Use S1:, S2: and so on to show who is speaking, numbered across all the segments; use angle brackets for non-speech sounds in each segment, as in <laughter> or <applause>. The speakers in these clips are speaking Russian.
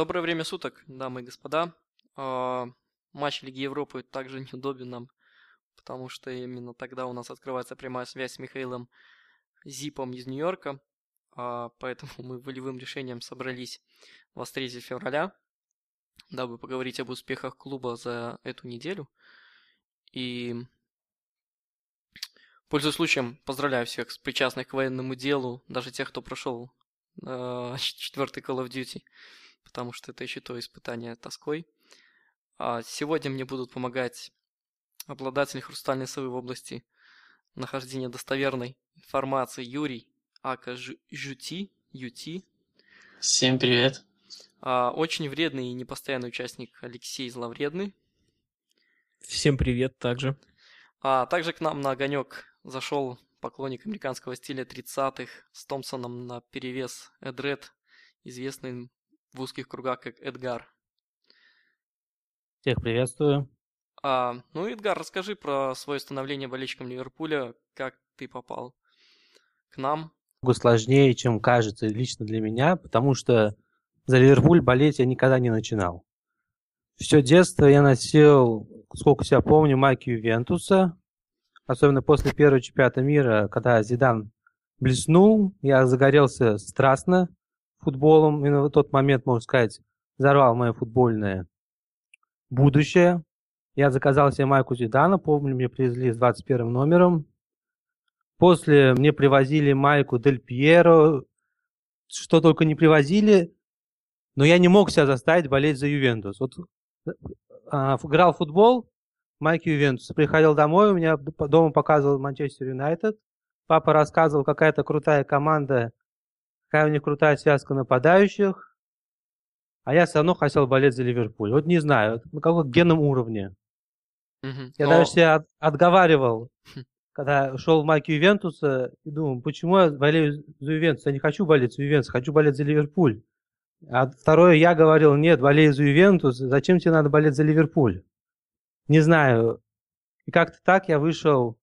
S1: Доброе время суток, дамы и господа. А, матч Лиги Европы также <laughs> неудобен нам, потому что именно тогда у нас открывается прямая связь с Михаилом Зипом из Нью-Йорка. А, поэтому мы волевым решением собрались 23 февраля, дабы поговорить об успехах клуба за эту неделю. И пользуясь случаем, поздравляю всех с причастных к военному делу, даже тех, кто прошел <laughs> э, четвертый Call of Duty, потому что это еще то испытание тоской. А сегодня мне будут помогать обладатель хрустальной совы в области нахождения достоверной информации Юрий Ака Жути, Юти.
S2: Всем привет.
S1: А, очень вредный и непостоянный участник Алексей Зловредный.
S3: Всем привет также.
S1: А также к нам на огонек зашел поклонник американского стиля 30-х с Томпсоном на перевес Эдред, известный в узких кругах как Эдгар.
S4: Всех приветствую.
S1: А, ну, Эдгар, расскажи про свое становление болельщиком Ливерпуля, как ты попал к нам.
S4: Сложнее, чем кажется лично для меня, потому что за Ливерпуль болеть я никогда не начинал. Все детство я носил, сколько себя помню, майки Ювентуса, особенно после первого чемпионата мира, когда Зидан блеснул, я загорелся страстно футболом, именно в тот момент, можно сказать, взорвал мое футбольное будущее. Я заказал себе майку Зидана, помню, мне привезли с 21 номером. После мне привозили майку Дель Пьеро, что только не привозили, но я не мог себя заставить болеть за Ювентус. Вот а, играл в футбол, майки Ювентуса. Приходил домой, у меня дома показывал Манчестер Юнайтед. Папа рассказывал, какая-то крутая команда, какая у них крутая связка нападающих. А я все равно хотел болеть за Ливерпуль. Вот не знаю, на каком генном уровне.
S1: Угу.
S4: Я Но... даже себя от, отговаривал, хм. когда шел в майке Ювентуса, и думал, почему я болею за Ювентус? Я не хочу болеть за Ювентус, хочу болеть за Ливерпуль. А второе, я говорил, нет, болею за Ювентус, зачем тебе надо болеть за Ливерпуль? Не знаю. И как-то так я вышел,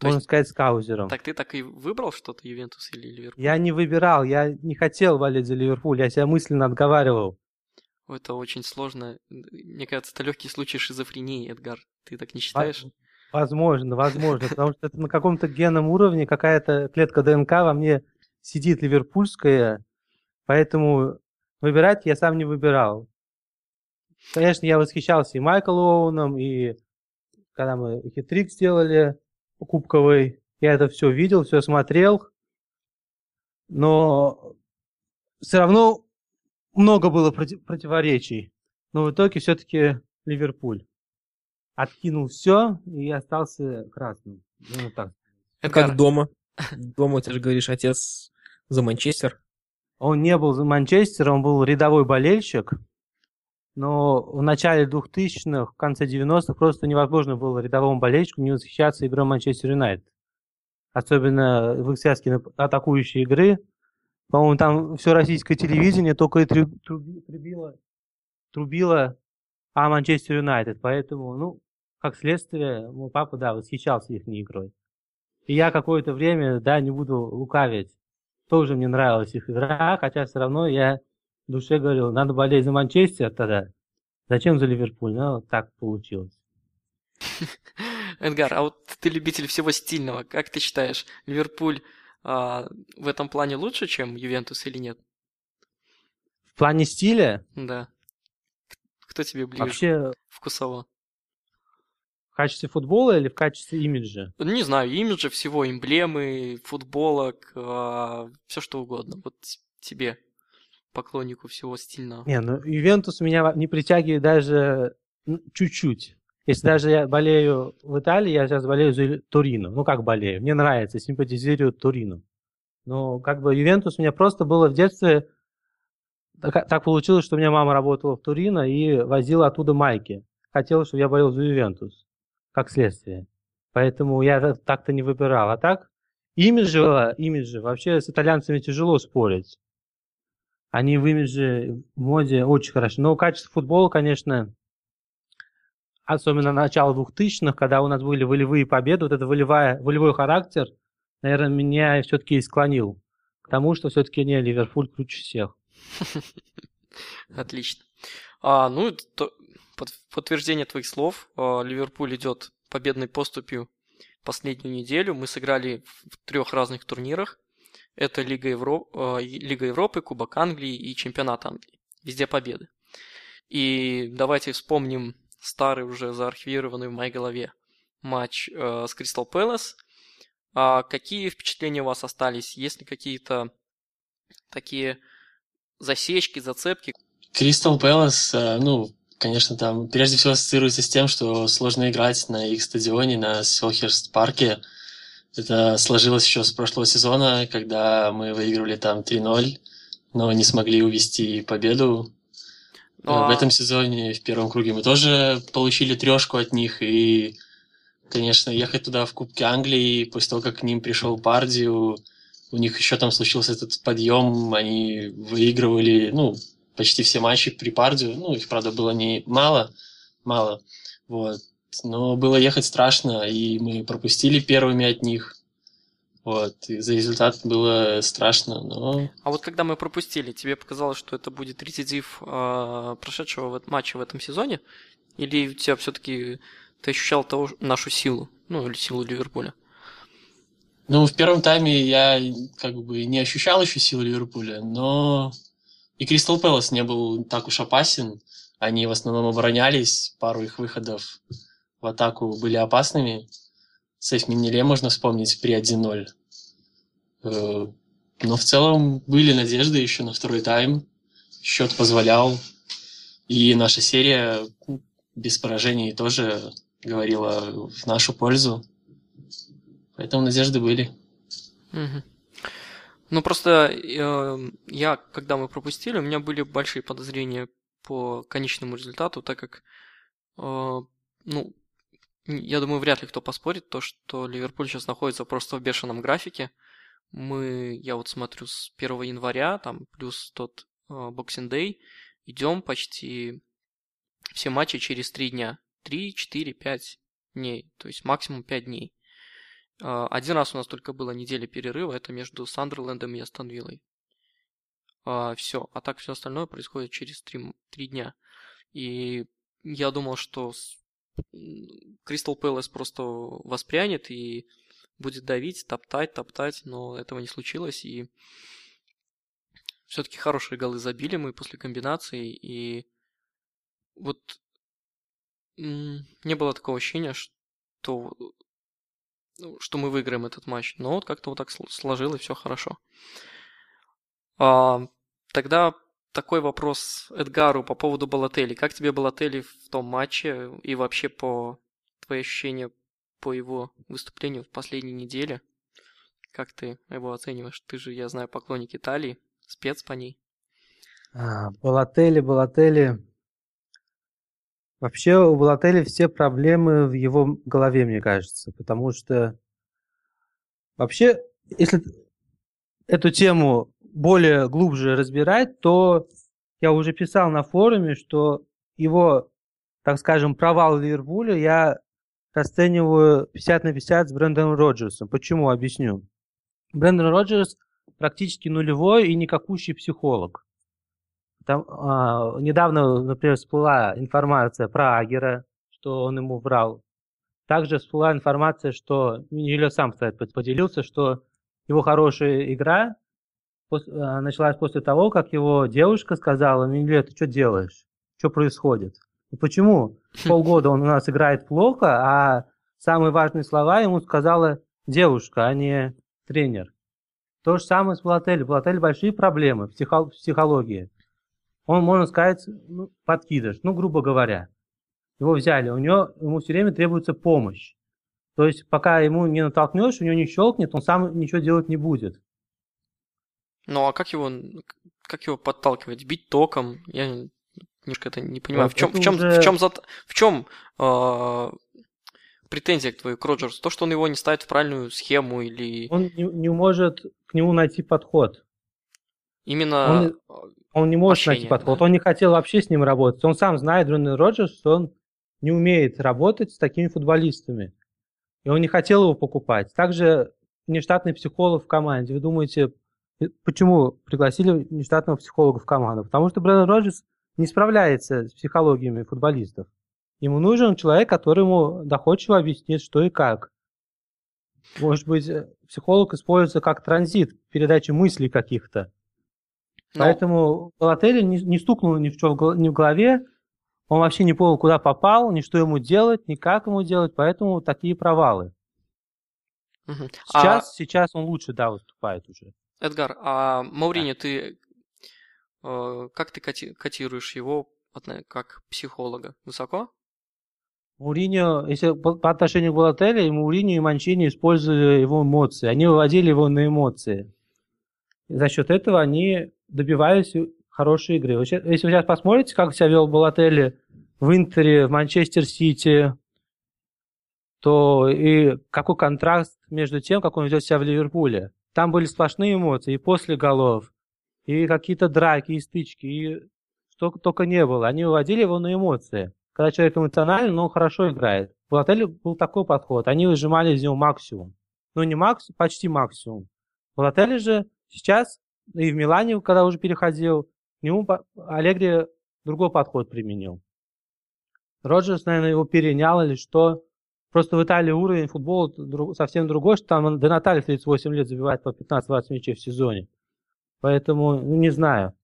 S4: То можно есть, сказать, с Каузером.
S1: Так ты так и выбрал что-то, Ювентус или Ливерпуль?
S4: Я не выбирал, я не хотел болеть за Ливерпуль, я себя мысленно отговаривал.
S1: Это очень сложно. Мне кажется, это легкий случай шизофрении, Эдгар. Ты так не считаешь?
S4: Возможно, возможно, потому что это на каком-то генном уровне какая-то клетка ДНК во мне сидит ливерпульская, поэтому выбирать я сам не выбирал. Конечно, я восхищался и Майкл Оуэном, и когда мы хитрик сделали кубковый, я это все видел, все смотрел, но все равно много было против, противоречий. Но в итоге все-таки Ливерпуль откинул все и остался красным. Ну, так.
S3: Это как дома. <laughs> Дома, ты же говоришь, отец за Манчестер.
S4: Он не был за Манчестер, он был рядовой болельщик. Но в начале 2000-х, в конце 90-х просто невозможно было рядовому болельщику не восхищаться игрой Манчестер Юнайтед. Особенно в их связке атакующей игры. По-моему, там все российское телевидение только и трубило, трубило о Манчестер Юнайтед. Поэтому, ну, как следствие, мой папа, да, восхищался их игрой. И я какое-то время, да, не буду лукавить, тоже мне нравилась их игра, хотя все равно я в душе говорил, надо болеть за Манчестер тогда. Зачем за Ливерпуль? Ну, вот так получилось. <laughs>
S1: Эдгар, а вот ты любитель всего стильного. Как ты считаешь, Ливерпуль а, в этом плане лучше, чем Ювентус или нет?
S4: В плане стиля?
S1: Да. Кто тебе ближе?
S4: Вообще...
S1: Вкусово.
S4: В качестве футбола или в качестве имиджа?
S1: Не знаю, имиджа всего, эмблемы, футболок, а, все что угодно. Вот тебе поклоннику всего стильного.
S4: Не, ну Ювентус меня не притягивает даже чуть-чуть. Если даже я болею в Италии, я сейчас болею за Турино. Ну, как болею? Мне нравится, симпатизирую Турино. Но как бы Ювентус у меня просто было в детстве... Так, так получилось, что у меня мама работала в Турино и возила оттуда майки. Хотела, чтобы я болел за Ювентус, как следствие. Поэтому я так-то не выбирал. А так, имиджи, имиджи, вообще с итальянцами тяжело спорить. Они в имидже, в моде очень хорошо. Но качество футбола, конечно, особенно начало 2000-х, когда у нас были волевые победы, вот этот волевая, волевой характер, наверное, меня все-таки склонил к тому, что все-таки не Ливерпуль круче всех. <laughs>
S1: Отлично. А, ну, то, под, подтверждение твоих слов. А, Ливерпуль идет победной поступью последнюю неделю. Мы сыграли в трех разных турнирах. Это Лига, Евро... А, Лига Европы, Кубок Англии и Чемпионат Англии. Везде победы. И давайте вспомним старый уже заархивированный в моей голове матч э, с Кристал Пэлас. А какие впечатления у вас остались? Есть ли какие-то такие засечки, зацепки?
S2: Кристал Пэлас, э, ну, конечно, там прежде всего ассоциируется с тем, что сложно играть на их стадионе, на Селхерст парке. Это сложилось еще с прошлого сезона, когда мы выигрывали там 3-0, но не смогли увести победу. Ну, а... В этом сезоне, в первом круге, мы тоже получили трешку от них, и, конечно, ехать туда в Кубке Англии, после того, как к ним пришел Пардию, у них еще там случился этот подъем, они выигрывали, ну, почти все матчи при Пардию, ну, их, правда, было не мало, мало, вот, но было ехать страшно, и мы пропустили первыми от них, вот, и за результат было страшно, но...
S1: А вот когда мы пропустили, тебе показалось, что это будет рецидив э, прошедшего в матча в этом сезоне? Или у тебя все-таки ты ощущал того, нашу силу, ну, или силу Ливерпуля?
S2: Ну, в первом тайме я как бы не ощущал еще силу Ливерпуля, но и Кристал Пэлас не был так уж опасен. Они в основном оборонялись, пару их выходов в атаку были опасными. Сейф Минеле можно вспомнить при 1-0. Э, но в целом были надежды еще на второй тайм. Счет позволял. И наша серия без поражений тоже говорила в нашу пользу. Поэтому надежды были.
S1: Ну, просто э, я, когда мы пропустили, у меня были большие подозрения по конечному результату, так как, э, ну, я думаю, вряд ли кто поспорит, то, что Ливерпуль сейчас находится просто в бешеном графике. Мы, я вот смотрю, с 1 января, там, плюс тот э, идем почти все матчи через 3 дня. 3, 4, 5 дней, то есть максимум 5 дней. А, один раз у нас только была неделя перерыва, это между Сандерлендом и Астон Виллой. А, все, а так все остальное происходит через три, три дня. И я думал, что Кристал Пэлас просто воспрянет и будет давить, топтать, топтать, но этого не случилось, и все-таки хорошие голы забили мы после комбинации, и вот не было такого ощущения, что ну, что мы выиграем этот матч. Но вот как-то вот так сложилось, все хорошо. А, тогда такой вопрос Эдгару по поводу Балатели. Как тебе Балатели в том матче и вообще по твои ощущения по его выступлению в последней неделе? Как ты его оцениваешь? Ты же, я знаю, поклонник Италии, спец по ней.
S4: А, Балатели, Балатели. Вообще у Балатели все проблемы в его голове, мне кажется, потому что вообще, если эту тему более глубже разбирать, то я уже писал на форуме, что его, так скажем, провал Ливерпуля я расцениваю 50 на 50 с Брэндоном Роджерсом. Почему? Объясню. Брэндон Роджерс практически нулевой и никакущий психолог. Там, а, недавно, например, всплыла информация про Агера, что он ему врал. Также всплыла информация, что Юля сам, кстати, поделился, что его хорошая игра началась после того, как его девушка сказала, Миле, ты что делаешь? Что происходит? Ну почему? <laughs> Полгода он у нас играет плохо, а самые важные слова ему сказала девушка, а не тренер. То же самое с Блатель. Блатель большие проблемы в психологии он, можно сказать, ну, подкидыш, ну, грубо говоря. Его взяли, у него, ему все время требуется помощь. То есть, пока ему не натолкнешь, у него не щелкнет, он сам ничего делать не будет.
S1: Ну, а как его, как его подталкивать? Бить током? Я немножко это не понимаю. Вот в чем, в чем, уже... в чем, в чем э, претензия к твоей к Роджерсу? То, что он его не ставит в правильную схему или...
S4: Он не, не может к нему найти подход.
S1: Именно
S4: он, он не может общение, найти подход. Да. Он не хотел вообще с ним работать. Он сам знает, Брэндон Роджерс, что он не умеет работать с такими футболистами. И он не хотел его покупать. Также нештатный психолог в команде. Вы думаете, Почему пригласили нештатного психолога в команду? Потому что Брэндон Роджерс не справляется с психологиями футболистов. Ему нужен человек, который ему доходчиво объяснит, что и как. Может быть, э, психолог используется как транзит передачи мыслей каких-то.
S1: Но-
S4: Поэтому Балотелли не, не стукнул ни в, гол- ни в голове, он вообще не понял, куда попал, ни что ему делать, ни как ему делать, поэтому такие провалы.
S1: Мгм.
S4: Сейчас, сейчас он лучше, да, выступает уже.
S1: Эдгар, а Мауриньо, ты э, как ты коти- котируешь его отно- как психолога? Высоко?
S4: Муриньо, если по, отношению к Балотелли, и Муриньо и Манчини использовали его эмоции. Они выводили его на эмоции. И за счет этого они добивались хорошей игры. Если вы сейчас посмотрите, как себя вел Балотелли в Интере, в Манчестер Сити, то и какой контраст между тем, как он ведет себя в Ливерпуле. Там были сплошные эмоции и после голов, и какие-то драки, и стычки, и что только не было. Они выводили его на эмоции. Когда человек эмоциональный, но он хорошо играет. В отеле был такой подход. Они выжимали из него максимум. Ну, не максимум, почти максимум. В отеле же сейчас, и в Милане, когда уже переходил, к нему Аллегри другой подход применил. Роджерс, наверное, его перенял или что. Просто в Италии уровень футбола совсем другой, что там Де Натали в 38 лет забивает по 15-20 мячей в сезоне. Поэтому, ну, не знаю.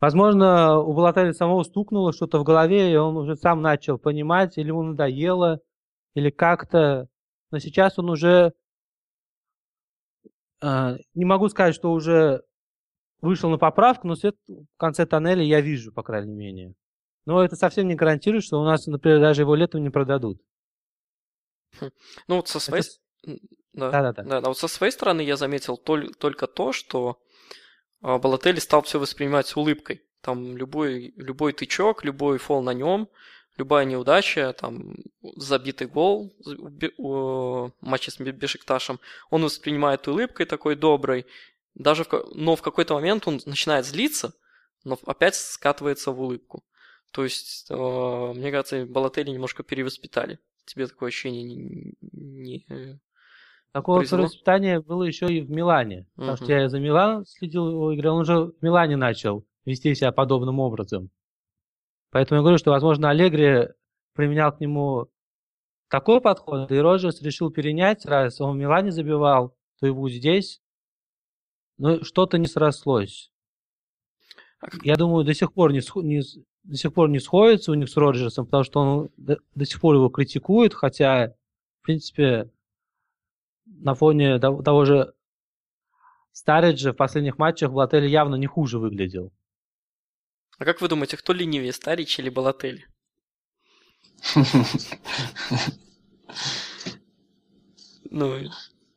S4: Возможно, у Балатели самого стукнуло что-то в голове, и он уже сам начал понимать, или ему надоело, или как-то. Но сейчас он уже... э, не могу сказать, что уже вышел на поправку, но свет в конце тоннеля я вижу, по крайней мере. Но это совсем не гарантирует, что у нас, например, даже его летом не продадут. <laughs>
S1: Ну вот со своей...
S4: Это-
S1: м, Да.
S4: Да-да-да.
S1: Да, а вот со своей стороны я заметил толь- только то, что а, Балотелли стал все воспринимать с улыбкой. Там любой, любой тычок, любой фол на нем, любая неудача, там забитый гол у матче с Бе- Бешикташем, он воспринимает улыбкой такой доброй. Даже в, но в какой-то момент он начинает злиться, но опять скатывается в улыбку. То есть, э, мне кажется, Балотелли немножко перевоспитали. Тебе такое ощущение не, не- э,
S4: Такое
S1: Произвело?
S4: воспитание было еще и в Милане. Потому что я за Милан следил игры, он уже в Милане начал вести себя подобным образом. Поэтому я говорю, что, возможно, Аллегри применял к нему такой подход, и Роджерс решил перенять, раз он в Милане забивал, то и будет здесь. Но что-то не срослось.
S1: А
S4: Я думаю, до сих пор не, не до сих пор не сходится у них с Роджерсом, потому что он до, до сих пор его критикует, хотя, в принципе, на фоне того, того же Стариджа в последних матчах отеле явно не хуже выглядел.
S1: А как вы думаете, кто ленивее, Старич или Балотелли? Ну,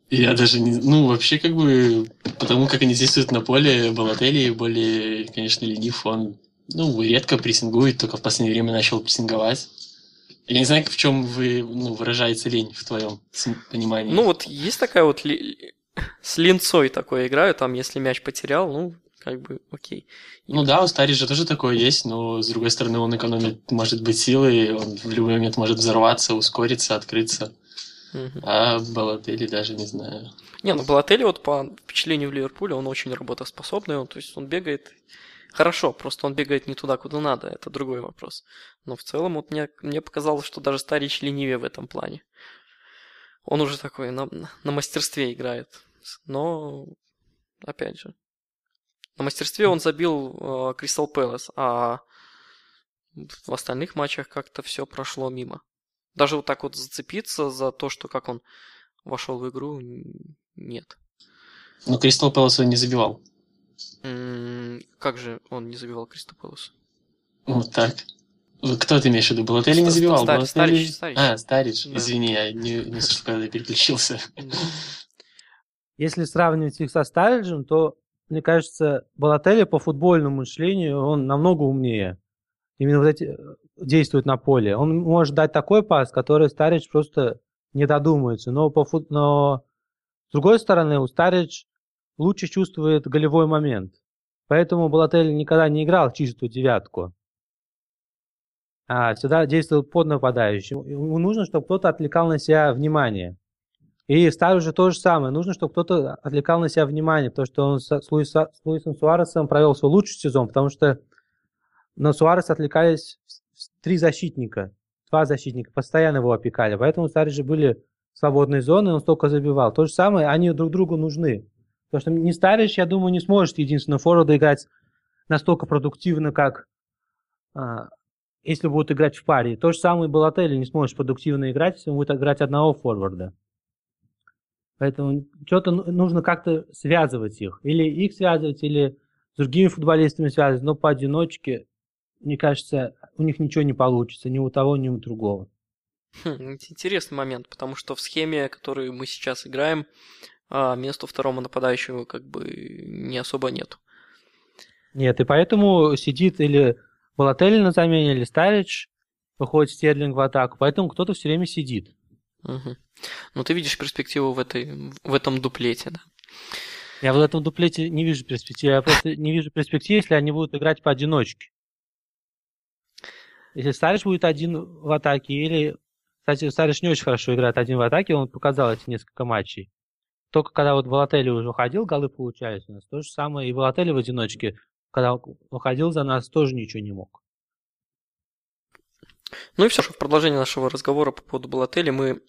S2: Я даже не... Ну, вообще, как бы, потому как они действуют на поле, Балотелли более, конечно, ленив. Он, ну, редко прессингует, только в последнее время начал прессинговать. Я не знаю, в чем вы, ну, выражается лень в твоем понимании.
S1: ну вот есть такая вот ли- с линцой такое играю, там если мяч потерял, ну, как бы, окей.
S2: Ну да, у Стари же тоже такое есть, но с другой стороны он экономит, может быть, силы, он в любой момент может взорваться, ускориться, открыться.
S1: Мгм.
S2: А Балотелли даже не знаю.
S1: Не, ну Балотелли вот по впечатлению в Ливерпуле, он очень работоспособный, он, то есть он бегает хорошо, просто он бегает не туда, куда надо, это другой вопрос. Но в целом вот мне, мне показалось, что даже Старич ленивее в этом плане. Он уже такой на, на мастерстве играет. Но, опять же, на мастерстве он забил Кристал Пэлас, а в остальных матчах как-то все прошло мимо. Даже вот так вот зацепиться за то, что как он вошел в игру, нет.
S2: Но Кристал Пэлас не забивал.
S1: Как же он не забивал Кристал Пэлас?
S2: Вот так. Кто ты имеешь в виду? Балотелли не забивал?
S1: Старич,
S2: Балотелли-
S1: Старич, Старич.
S2: А, Старич.
S1: Да.
S2: Извини, я не, не слышал, когда я переключился.
S4: Если сравнивать их со Стариджем, то, мне кажется, Балотелли по футбольному мышлению, он намного умнее. Именно вот эти э, действует на поле. Он может дать такой пас, который Старидж просто не додумается. Но, по фут... Но с другой стороны, у Старидж лучше чувствует голевой момент. Поэтому Балотелли никогда не играл чистую девятку. А всегда действовал под нападающим. Ему нужно, чтобы кто-то отвлекал на себя внимание. И Стару же то же самое. Нужно, чтобы кто-то отвлекал на себя внимание, потому что он с, Луис, с Луисом Суаресом провел свой лучший сезон, потому что на Суареса отвлекались три защитника, два защитника, постоянно его опекали. Поэтому у Стари же были свободные зоны, он столько забивал. То же самое, они друг другу нужны. Потому что не Старич, я думаю, не сможет единственного форварда играть настолько продуктивно, как а, если будут играть в паре. То же самое Балотелли не сможет продуктивно играть, если он будет играть одного форварда. Поэтому что-то нужно как-то связывать их. Или их связывать, или с другими футболистами связывать. Но поодиночке, мне кажется, у них ничего не получится. Ни у того, ни у другого.
S1: Хм, интересный момент, потому что в схеме, которую мы сейчас играем, а места второму нападающему как бы не особо нет.
S4: Нет, и поэтому сидит или Балотелли на замене, или Старич, выходит Стерлинг в атаку, поэтому кто-то все время сидит.
S1: Угу. Ну, ты видишь перспективу в, этой, в этом дуплете, да?
S4: Я в этом дуплете не вижу перспективы. Я просто не вижу перспективы, если они будут играть поодиночке. Если Старич будет один в атаке, или... Кстати, Старич не очень хорошо играет один в атаке, он показал эти несколько матчей. Только когда вот Балотелли уже уходил, голы получались у нас. То же самое и Балотелли в одиночке, когда уходил за нас, тоже ничего не мог.
S1: Ну и все, в продолжение нашего разговора по поводу Балотелли мы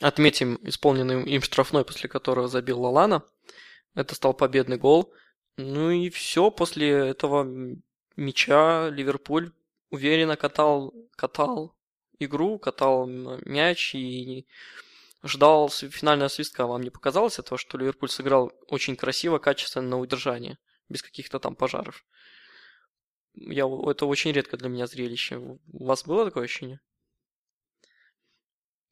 S1: отметим исполненный им штрафной, после которого забил Лалана. Это стал победный гол. Ну и все, после этого мяча Ливерпуль уверенно катал, катал игру, катал мяч и ждал финального свистка. Вам не показалось этого, что Ливерпуль сыграл очень красиво, качественно на удержание, без каких-то там пожаров? Я, это очень редко для меня зрелище. У вас было такое ощущение?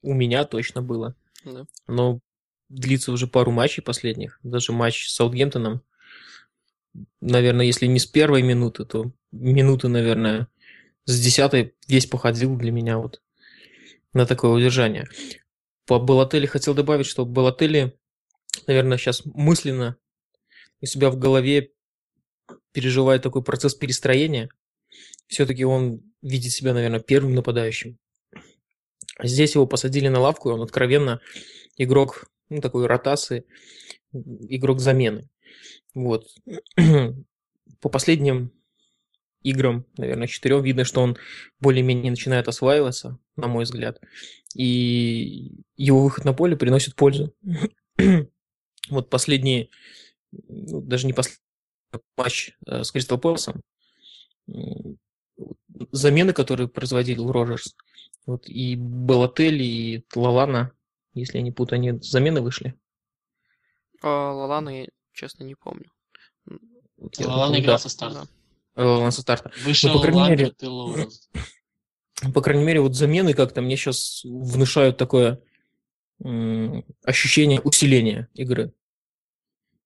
S3: У меня точно было.
S1: Да.
S3: Но длится уже пару матчей последних. Даже матч с Саутгемптоном. Наверное, если не с первой минуты, то минуты, наверное, с десятой весь походил для меня вот на такое удержание. По Балотели хотел добавить, что Балотели, наверное, сейчас мысленно у себя в голове переживает такой процесс перестроения. Все-таки он видит себя, наверное, первым нападающим. Здесь его посадили на лавку, и он откровенно игрок ну, такой ротации, игрок замены. Вот. <clears throat> По последним играм, наверное, четырем, видно, что он более-менее начинает осваиваться, на мой взгляд. И его выход на поле приносит пользу. <clears throat> вот последние, ну, даже не последний матч э, с Кристал Пэласом, замены, которые производил Роджерс, вот и Балотелли, и Лалана, если я не путаю, они замены вышли.
S1: А, Лалана я, честно, не помню.
S2: Вот Лалана играл со старта.
S3: Да. Со старта.
S2: Вышел ну, по крайней мере, и <laughs>
S3: По крайней мере, вот замены как-то мне сейчас внушают такое ощущение усиления игры.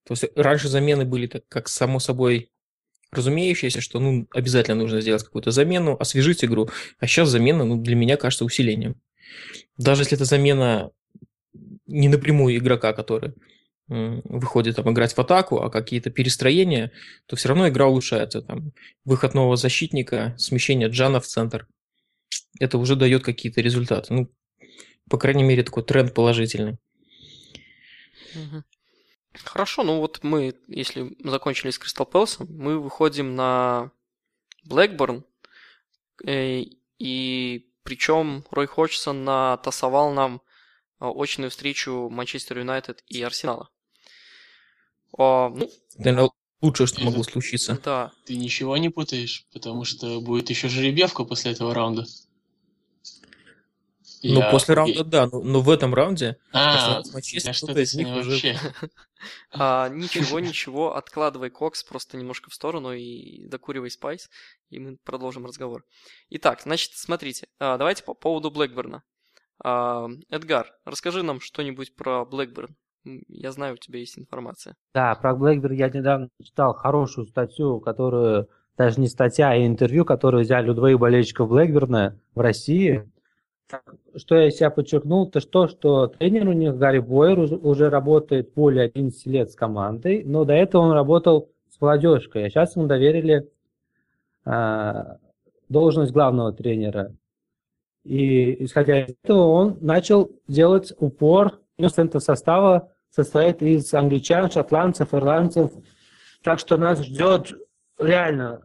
S3: То есть раньше замены были так, как само собой разумеющееся, что ну, обязательно нужно сделать какую-то замену, освежить игру. А сейчас замена ну, для меня кажется усилением. Даже если это замена не напрямую игрока, который выходит там играть в атаку, а какие-то перестроения, то все равно игра улучшается. Там, выход нового защитника, смещение Джана в центр. Это уже дает какие-то результаты. Ну, по крайней мере, такой тренд положительный.
S1: Хорошо, ну вот мы, если закончили с Кристал Пэлсом, мы выходим на Блэкборн, э, и причем Рой Ходжсон натасовал нам а, очную встречу Манчестер Юнайтед и Арсенала.
S3: О, ну, Наверное, лучшее, что могло случиться.
S1: Да.
S2: Ты ничего не путаешь, потому что будет еще жеребьевка после этого раунда.
S3: Ну, я... после раунда, да, но, но в этом раунде
S2: а, Манчестер, что-то из них вообще. <laughs>
S1: а, ничего, ничего, откладывай кокс просто немножко в сторону и докуривай спайс, и мы продолжим разговор. Итак, значит, смотрите, а, давайте по поводу Блэкберна. А, Эдгар, расскажи нам что-нибудь про Блэкберн. Я знаю, у тебя есть информация.
S4: Да, про Блэкберн я недавно читал хорошую статью, которую даже не статья, а интервью, которую взяли у двоих болельщиков Блэкберна в России что я себя подчеркнул, то что, что тренер у них Гарри Бойер уже, уже работает более 11 лет с командой, но до этого он работал с молодежкой, а сейчас ему доверили а, должность главного тренера. И исходя из этого он начал делать упор 90% состава состоит из англичан, шотландцев, ирландцев. Так что нас ждет реально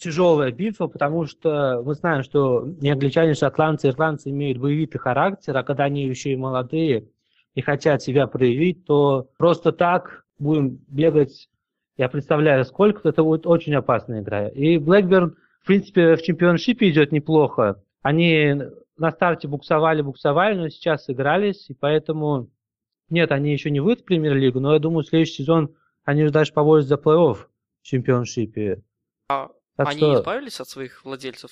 S4: тяжелая битва, потому что мы знаем, что не англичане, не шотландцы, ирландцы имеют боевитый характер, а когда они еще и молодые и хотят себя проявить, то просто так будем бегать, я представляю, сколько, это будет очень опасная игра. И Блэкберн, в принципе, в чемпионшипе идет неплохо. Они на старте буксовали, буксовали, но сейчас сыгрались, и поэтому нет, они еще не выйдут в премьер-лигу, но я думаю, следующий сезон они же даже поборются за плей-офф в чемпионшипе.
S1: А
S4: Так
S1: они
S4: что-
S1: избавились от своих владельцев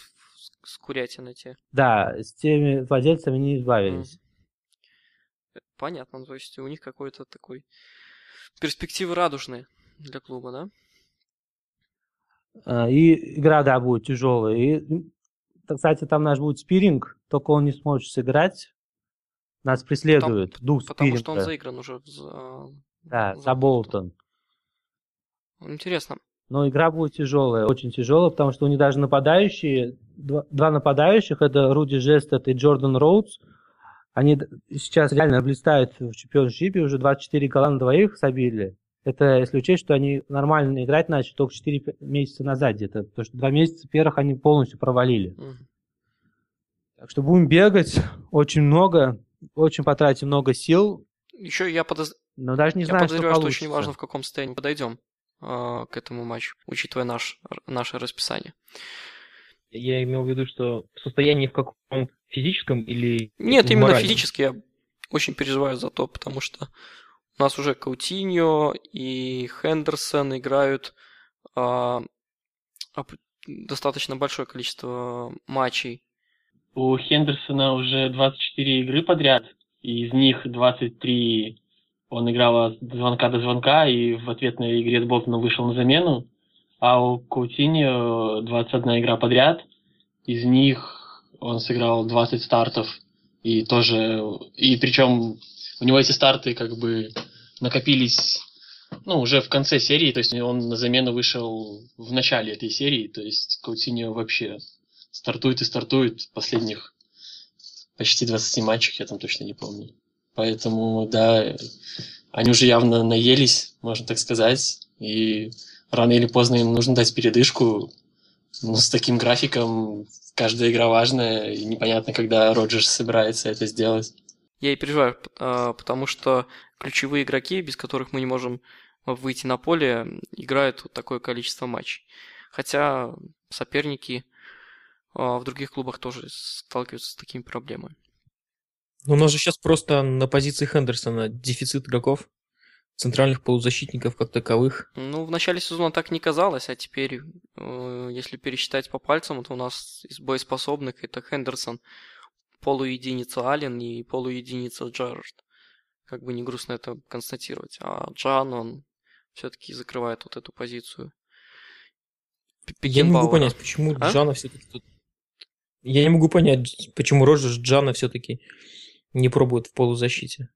S1: с- курятины те?
S4: Да, с теми владельцами не избавились.
S1: Понятно, то есть у них какой-то такой перспективы радужные для клуба, да?
S4: А, И игра, да, будет тяжелая. И, кстати, там наш будет спиринг, только он не сможет сыграть. Нас преследует дух
S1: Потому что он заигран уже за...
S4: Да,
S1: за
S4: за Болтон.
S1: Интересно.
S4: Но игра будет тяжелая, очень тяжелая, потому что у них даже нападающие, два, два нападающих, это Руди Жестед и Джордан Роудс, они сейчас реально блистают в чемпионшипе, уже 24 гола на двоих забили. Это если учесть, что они нормально играть начали только 4 месяца назад где-то, потому что два месяца первых они полностью провалили.
S1: Мгм.
S4: Так что будем бегать очень много, очень потратим много сил,
S1: Еще я, подоз-
S4: но даже не
S1: я
S4: знаю, что
S1: подозреваю, что,
S4: получится.
S1: очень важно, в каком состоянии подойдем а, к этому матчу, учитывая наш, наше расписание.
S3: Я имел в виду, что состояние в каком физическом или
S1: Нет, именно
S3: моральном?
S1: физически я очень переживаю за то, потому что у нас уже Каутиньо и Хендерсон играют а, достаточно большое количество матчей.
S2: У Хендерсона уже 24 игры подряд, и из них 23 он играл от звонка до звонка, и в ответной игре с Болтоном вышел на замену. А у Каутиньо 21 игра подряд, из них он сыграл 20 стартов, и тоже, и причем у него эти старты как бы накопились ну, уже в конце серии, то есть он на замену вышел в начале этой серии, то есть Каутиньо вообще стартует и стартует последних почти 20 матчах, я там точно не помню. Поэтому, да, они уже явно наелись, можно так сказать, и рано или поздно им нужно дать передышку. Ну, с таким графиком каждая игра важная, и непонятно, когда Роджерс собирается это сделать.
S1: Я и переживаю, а, потому что ключевые игроки, без которых мы не можем выйти на поле, играют вот такое количество матчей. Хотя соперники а, в других клубах тоже сталкиваются с такими проблемами.
S3: Ну, у нас же сейчас просто на позиции Хендерсона дефицит игроков, центральных полузащитников как таковых.
S1: Ну, в начале сезона так не казалось, а теперь, э, если пересчитать по пальцам, то у нас из боеспособных это Хендерсон, полуединица Аллен и полуединица Джерард. Как бы не грустно это констатировать. А Джан, он все-таки закрывает вот эту позицию.
S3: Я не могу понять, почему
S1: А?
S3: Джана все-таки тут... Я не могу понять, почему Роджерс Джана все-таки не пробует в полузащите.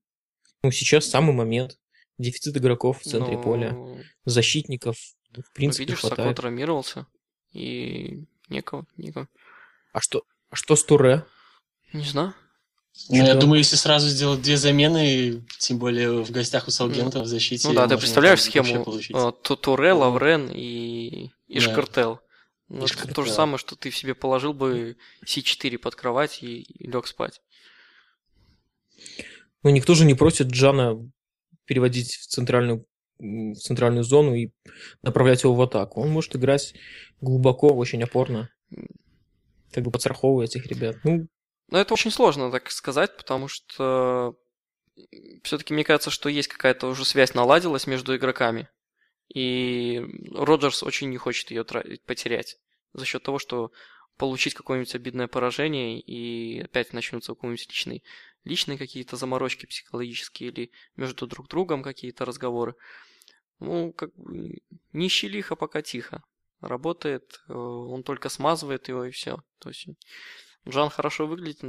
S3: Ну, сейчас самый момент. Дефицит игроков в центре
S1: Ну,
S3: поля, защитников, ну, в
S1: ну,
S3: принципе,
S1: видишь, Сако
S3: хватает.
S1: травмировался. И некого, никого.
S3: А что, а что с Туре?
S1: Не знаю.
S2: Но я думаю, если сразу сделать две замены, тем более в гостях у Саутгемптона в защите...
S1: Ну да, ты представляешь схему э, Ту- Туре, Лаврен и, и
S2: Да.
S1: Шкартел. Ну,
S2: И
S1: это то же самое, что ты в себе положил бы С4 под кровать и, лег спать.
S3: Ну, никто же не просит Джана переводить в центральную, в центральную зону и направлять его в атаку. Он может играть глубоко, очень опорно. Как бы подстраховывая этих ребят. Ну,
S1: Но это очень сложно так сказать, потому что все-таки мне кажется, что есть какая-то уже связь наладилась между игроками. И Роджерс очень не хочет ее потерять за счет того, что получить какое-нибудь обидное поражение и опять начнутся какие-нибудь личные, личные какие-то заморочки психологические или между друг другом какие-то разговоры. Ну, как не ищи лихо, пока тихо. Работает, э, он только смазывает его и все. То есть Джан хорошо выглядит,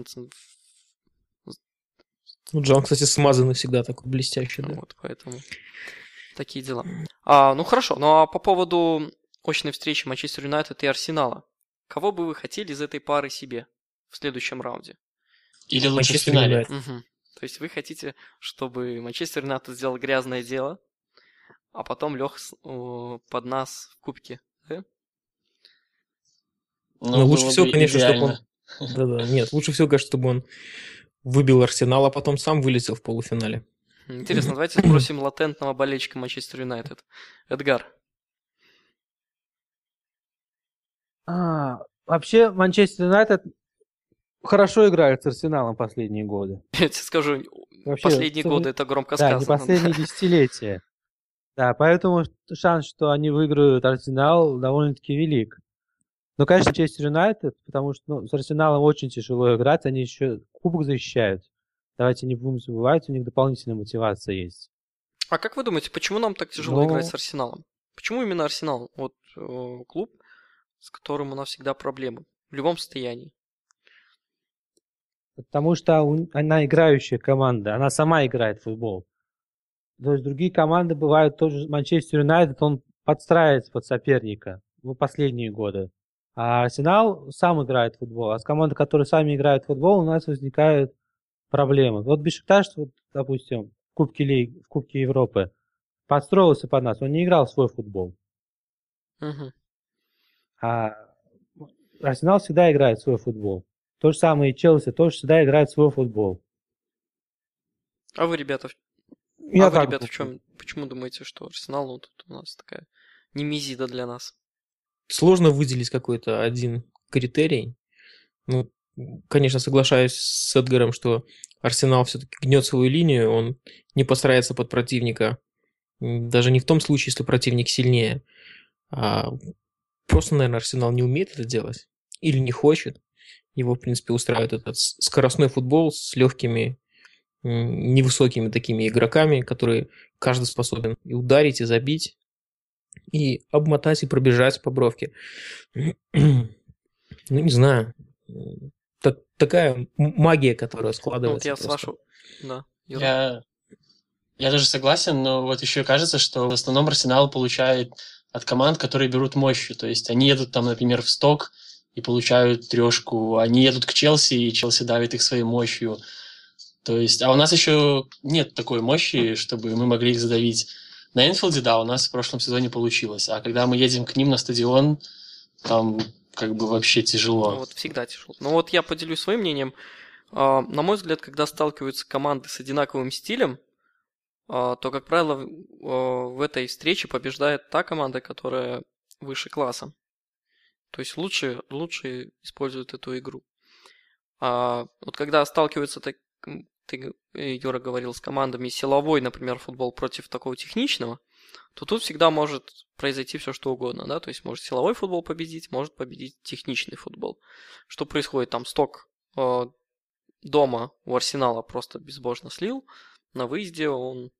S3: ну, Джан, кстати, смазанный всегда такой блестящий, да.
S1: вот поэтому такие дела. А, ну хорошо, ну а по поводу очной встречи Манчестер Юнайтед и Арсенала. Кого бы вы хотели из этой пары себе в следующем раунде?
S2: Или лучше в
S3: Манчестер
S2: финале.
S3: Юнайтед.
S1: Мгм. То есть вы хотите, чтобы Манчестер Юнайтед сделал грязное дело, а потом лег под нас в кубке, да?
S3: Ну, Но лучше всего, конечно, идеально. чтобы он... <laughs> Да-да, нет, лучше всего, конечно, чтобы он выбил Арсенал, а потом сам вылетел в полуфинале.
S1: Интересно, давайте спросим латентного болельщика Манчестер Юнайтед. Эдгар.
S4: А, вообще, Манчестер Юнайтед хорошо играет с Арсеналом последние годы. <laughs>
S1: Я тебе скажу, Вообще, последние с... годы это громко
S4: да, сказано. Да, последние <laughs> десятилетия. Да, поэтому шанс, что они выиграют Арсенал, довольно-таки велик. Но, конечно, Манчестер Юнайтед, потому что ну, с Арсеналом очень тяжело играть, они еще кубок защищают. Давайте не будем забывать, у них дополнительная мотивация есть.
S1: А как вы думаете, почему нам так тяжело Но... играть с Арсеналом? Почему именно Арсенал? Вот э, клуб, с которым у нас всегда проблемы. В любом состоянии.
S4: Потому что она играющая команда, она сама играет в футбол. То есть другие команды бывают тоже, Манчестер Юнайтед, он подстраивается под соперника в последние годы. А Арсенал сам играет в футбол. А с командой, которые сами играют в футбол, у нас возникают проблемы. Вот Бешикташ, вот, допустим, в Кубке, Лиг, в Кубке Европы подстроился под нас. Он не играл в свой футбол.
S1: Угу.
S4: А Арсенал всегда играет в свой футбол. То же самое и Челси тоже всегда играет в свой футбол.
S1: А вы, ребята, Я а вы, ребята, в чем, почему думаете, что Арсенал ну, тут у нас такая немезида для нас?
S3: Сложно выделить какой-то один критерий. Ну, конечно, соглашаюсь с Эдгаром, что Арсенал все-таки гнет свою линию, он не постарается под противника. Даже не в том случае, если противник сильнее. А просто, наверное, Арсенал не умеет это делать. Или не хочет. Его, в принципе, устраивает этот скоростной футбол с легкими, невысокими такими игроками, которые каждый способен и ударить, и забить, и обмотать, и пробежать по бровке. <clears throat> Ну, не знаю. Так, такая магия, которая складывается.
S1: Вот я с вашего... Да.
S2: Я... я тоже согласен, но вот еще кажется, что в основном Арсенал получает от команд, которые берут мощью. То есть они едут там, например, в сток, и получают трешку. Они едут к Челси, и Челси давит их своей мощью. То есть, а у нас еще нет такой мощи, чтобы мы могли их задавить. На Энфилде, да, у нас в прошлом сезоне получилось. А когда мы едем к ним на стадион, там как бы вообще тяжело.
S1: Ну, вот всегда тяжело. Ну вот я поделюсь своим мнением. А, на мой взгляд, когда сталкиваются команды с одинаковым стилем, а, то, как правило, в этой встрече побеждает та команда, которая выше классом. То есть лучше, лучше используют эту игру. А вот когда сталкиваются, так, ты, Юра говорил, с командами силовой, например, футбол против такого техничного, то тут всегда может произойти все что угодно, да, то есть может силовой футбол победить, может победить техничный футбол. Что происходит там? Сток э, дома у Арсенала просто безбожно слил, на выезде он,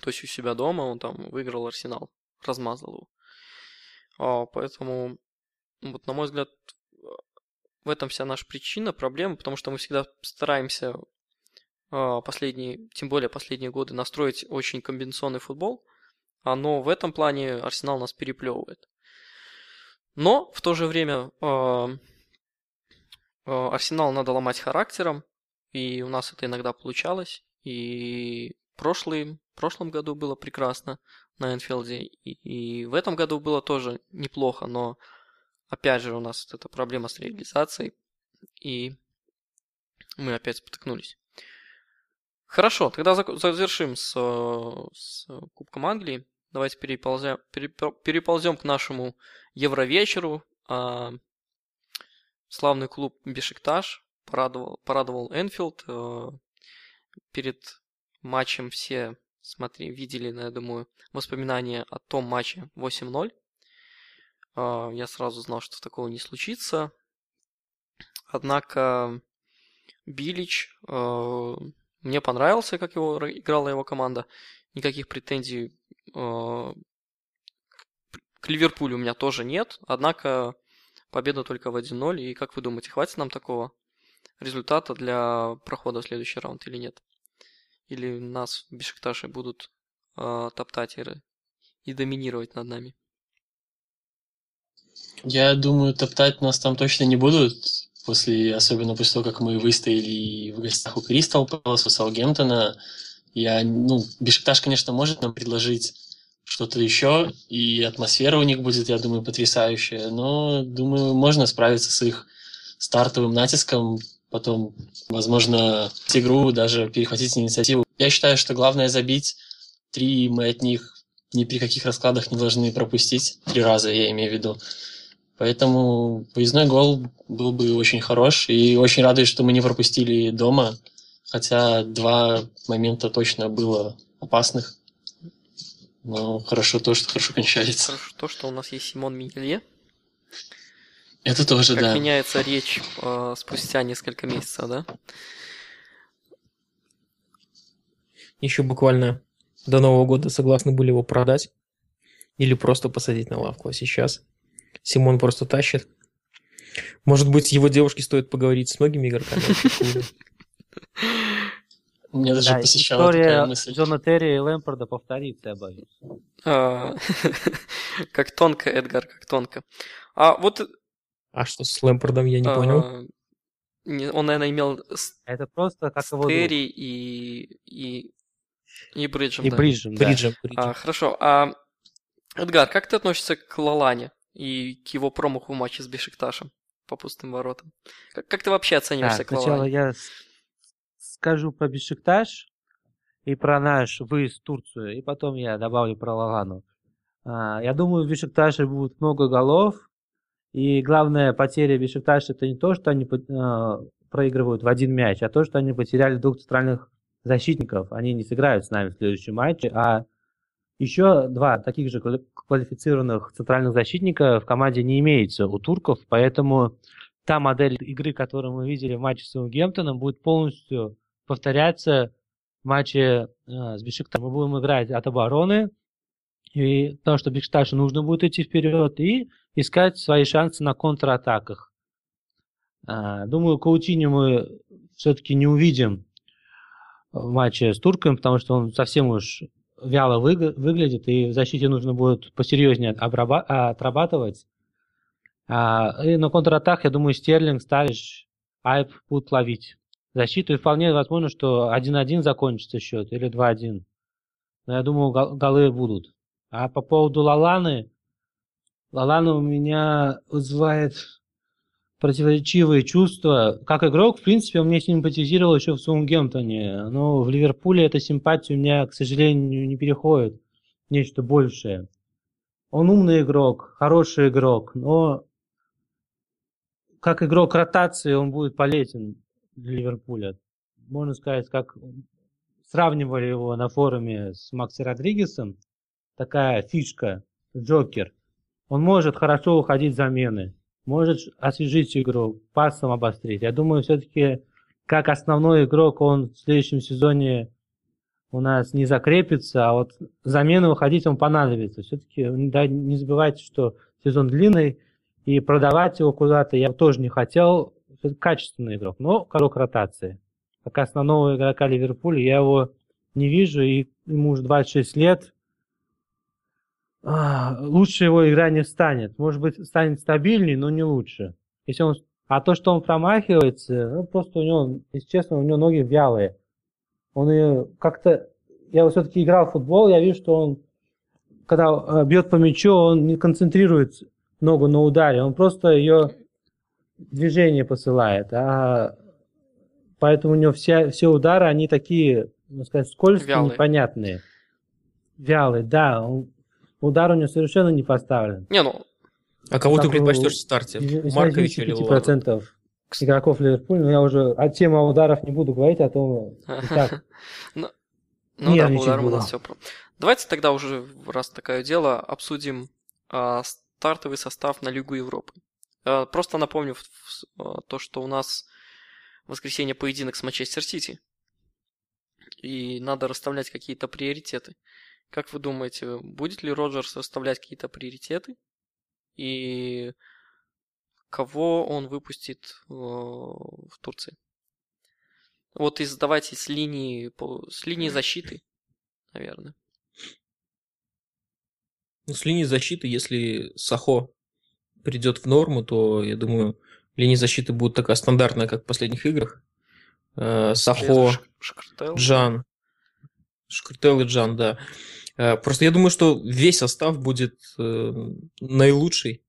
S1: то есть у себя дома он там выиграл Арсенал, размазал его. А, поэтому вот, на мой взгляд, в этом вся наша причина, проблема, потому что мы всегда стараемся последние, тем более последние годы, настроить очень комбинационный футбол, а, но в этом плане Арсенал нас переплевывает. Но в то же время э, Арсенал надо ломать характером, и у нас это иногда получалось. И прошлый, в прошлом году было прекрасно на Энфилде, и, и в этом году было тоже неплохо, но Опять же, у нас вот эта проблема с реализацией, и мы опять спотыкнулись. Хорошо, тогда завершим с, с Кубком Англии. Давайте переползем, переползем к нашему Евровечеру. А, славный клуб Бешикташ порадовал, порадовал Энфилд. А, перед матчем все смотри, видели, я думаю, воспоминания о том матче 8-0. А, я сразу знал, что такого не случится. Однако Билич а, мне понравился, как его играла его команда. Никаких претензий а, к Ливерпулю у меня тоже нет. Однако победа только в 1-0. И как вы думаете, хватит нам такого результата для прохода в следующий раунд или нет? Или нас в Бешикташе будут э, топтать и, и доминировать над нами?
S2: Я думаю, топтать нас там точно не будут, после, особенно после того, как мы выстояли в гостях у Кристал Пэлас, у Саутгемптона, я, ну, Бешикташ, конечно, может нам предложить что-то еще, и атмосфера у них будет, я думаю, потрясающая, но, думаю, можно справиться с их стартовым натиском, потом, возможно, игру даже перехватить инициативу. Я считаю, что главное забить. Три мы от них ни при каких раскладах не должны пропустить. Три раза, я имею в виду. Поэтому выездной гол был бы очень хорош. И очень радует, что мы не пропустили дома. Хотя два момента точно было опасных. Но хорошо то, что хорошо кончается.
S1: Хорошо то, что у нас есть Симон Минье.
S2: Это тоже,
S1: как
S2: да.
S1: меняется речь э, спустя несколько месяцев, да?
S3: Еще буквально до Нового года согласны были его продать или просто посадить на лавку. А сейчас Симон просто тащит. Может быть, его девушке стоит поговорить с многими игроками? <laughs>
S2: Мне даже
S4: Да,
S2: посещала такая
S4: история
S2: мысль.
S4: Джона Терри и Лэмпорда повторится, я боюсь.
S1: А, <laughs> Как тонко, Эдгар, как тонко. А вот
S3: А что с Лэмпордом, я не понял.
S1: а, не- он, наверное, имел
S4: Это просто как его.
S1: Терри и, и, и Бриджем,
S4: И. Бриджем, да.
S3: Бриджем, Бриджем.
S1: А, хорошо. А, Эдгар, как ты относишься к Лалане и к его промаху в матче с Бешикташем по пустым воротам? Как, как ты вообще оцениваешься
S4: Так,
S1: к
S4: сначала я скажу про Бешикташ и про наш выезд в Турцию, и потом я добавлю про Лагану. А, Я думаю, в Бешикташе будет много голов, и главная потеря Бешикташа это не то, что они а, проигрывают в один мяч, а то, что они потеряли двух центральных защитников. Они не сыграют с нами в следующем матче, а еще два таких же квали- квалифицированных центральных защитника в команде не имеется у турков, поэтому та модель игры, которую мы видели в матче с Саутгемптоном, будет полностью повторяться в матче э, с Бешикташем. Мы будем играть от обороны, и, потому что Бешикташу нужно будет идти вперед и искать свои шансы на контратаках. А, думаю, Каутиню мы все-таки не увидим в матче с турками, потому что он совсем уж вяло выг- выглядит, и в защите нужно будет посерьезнее обраба- отрабатывать. А, и на контратак, я думаю, Стерлинг, Стариш, Айп будут ловить защиту. И вполне возможно, что 1-1 закончится счет или 2-1. Но я думаю, гол- голы будут. А по поводу Лаланы, Лалана у меня вызывает противоречивые чувства. Как игрок, в принципе, он мне симпатизировал еще в Саутгемптоне. Но в Ливерпуле эта симпатия у меня, к сожалению, не переходит нечто большее. Он умный игрок, хороший игрок, но как игрок ротации он будет полезен для Ливерпуля. Можно сказать, как сравнивали его на форуме с Макси Родригесом, такая фишка, Джокер. Он может хорошо уходить замены, может освежить игру, пасом обострить. Я думаю, все-таки как основной игрок он в следующем сезоне у нас не закрепится, а вот замены уходить он понадобится. Все-таки не забывайте, что сезон длинный, и продавать его куда-то я тоже не хотел. Качественный игрок, но игрок ротации. Как основного игрока Ливерпуля я его не вижу, и ему уже 26 лет. А, Лучше его игра не станет. Может быть, станет стабильней, но не лучше. Если он... А то, что он промахивается, ну, просто у него, если честно, у него ноги вялые. Он ее как-то... Я вот все-таки играл в футбол, я вижу, что он, когда бьет по мячу, он не концентрирует ногу на ударе, он просто ее движение посылает. А поэтому у него все, все удары, они такие, можно сказать, скользкие,
S1: Вялые.
S4: непонятные. Вялые, да. Он, удар у него совершенно не поставлен.
S1: Не, ну,
S3: А кого ты
S4: Так,
S3: предпочтешь
S4: ну,
S3: в старте? Марковича или Луана?
S4: 85% игроков Ливерпуля, но я уже от темы ударов не буду говорить, а то так <laughs>
S1: ну да, по
S4: Нервничать
S1: ударам у нас все. Давайте тогда уже, раз такое дело, обсудим а, стартовый состав на Лигу Европы. А, Просто напомню а, то, что у нас в воскресенье поединок с Манчестер Сити. И надо расставлять какие-то приоритеты. Как вы думаете, будет ли Роджерс расставлять какие-то приоритеты? И кого он выпустит э, в Турции? Вот из, давайте с линии, с линии защиты, наверное.
S3: Ну, с линии защиты, если Сахо придет в норму, то, я думаю, Линия защиты будет такая стандартная, как в последних играх. Э, Сахо. Джан. Шкртел и Джан, да. Э, Просто я думаю, что весь состав будет э, наилучший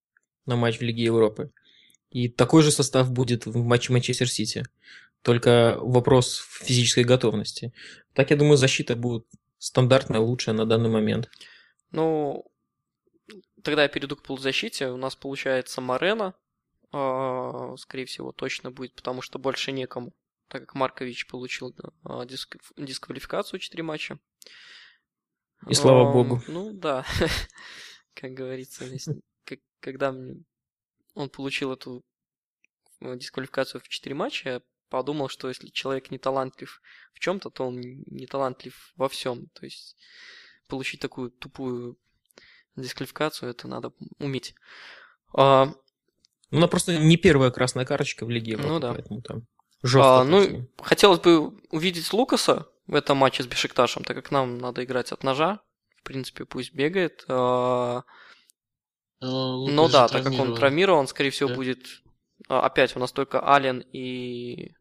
S3: на матч в Лиге Европы. И такой же состав будет в матче Манчестер Сити. Только вопрос физической готовности. Так, я думаю, защита будет стандартная, лучшая на данный момент.
S1: Ну, тогда я перейду к полузащите. У нас получается Марена. Скорее всего, точно будет, потому что больше некому. Так как Маркович получил диск- дисквалификацию 4 матча.
S3: И слава
S1: Ам,
S3: богу.
S1: Ну да, <laughs> как говорится, если- как- когда он получил эту э, дисквалификацию в 4 матча, я подумал, что если человек не талантлив в чем-то, то он не талантлив во всем. То есть получить такую тупую дисквалификацию, это надо уметь. А,
S3: Ну, она просто не первая красная карточка в Лиге Европы,
S1: Ну да.
S3: поэтому там жестко.
S1: а, ну, хотелось бы увидеть Лукаса в этом матче с Бешикташем, так как нам надо играть от ножа. В принципе, пусть бегает. А,
S2: Лукас
S1: Но да, так как он
S2: травмирован.
S1: скорее всего,
S2: Да.
S1: будет... а, Опять у нас только Аллен и...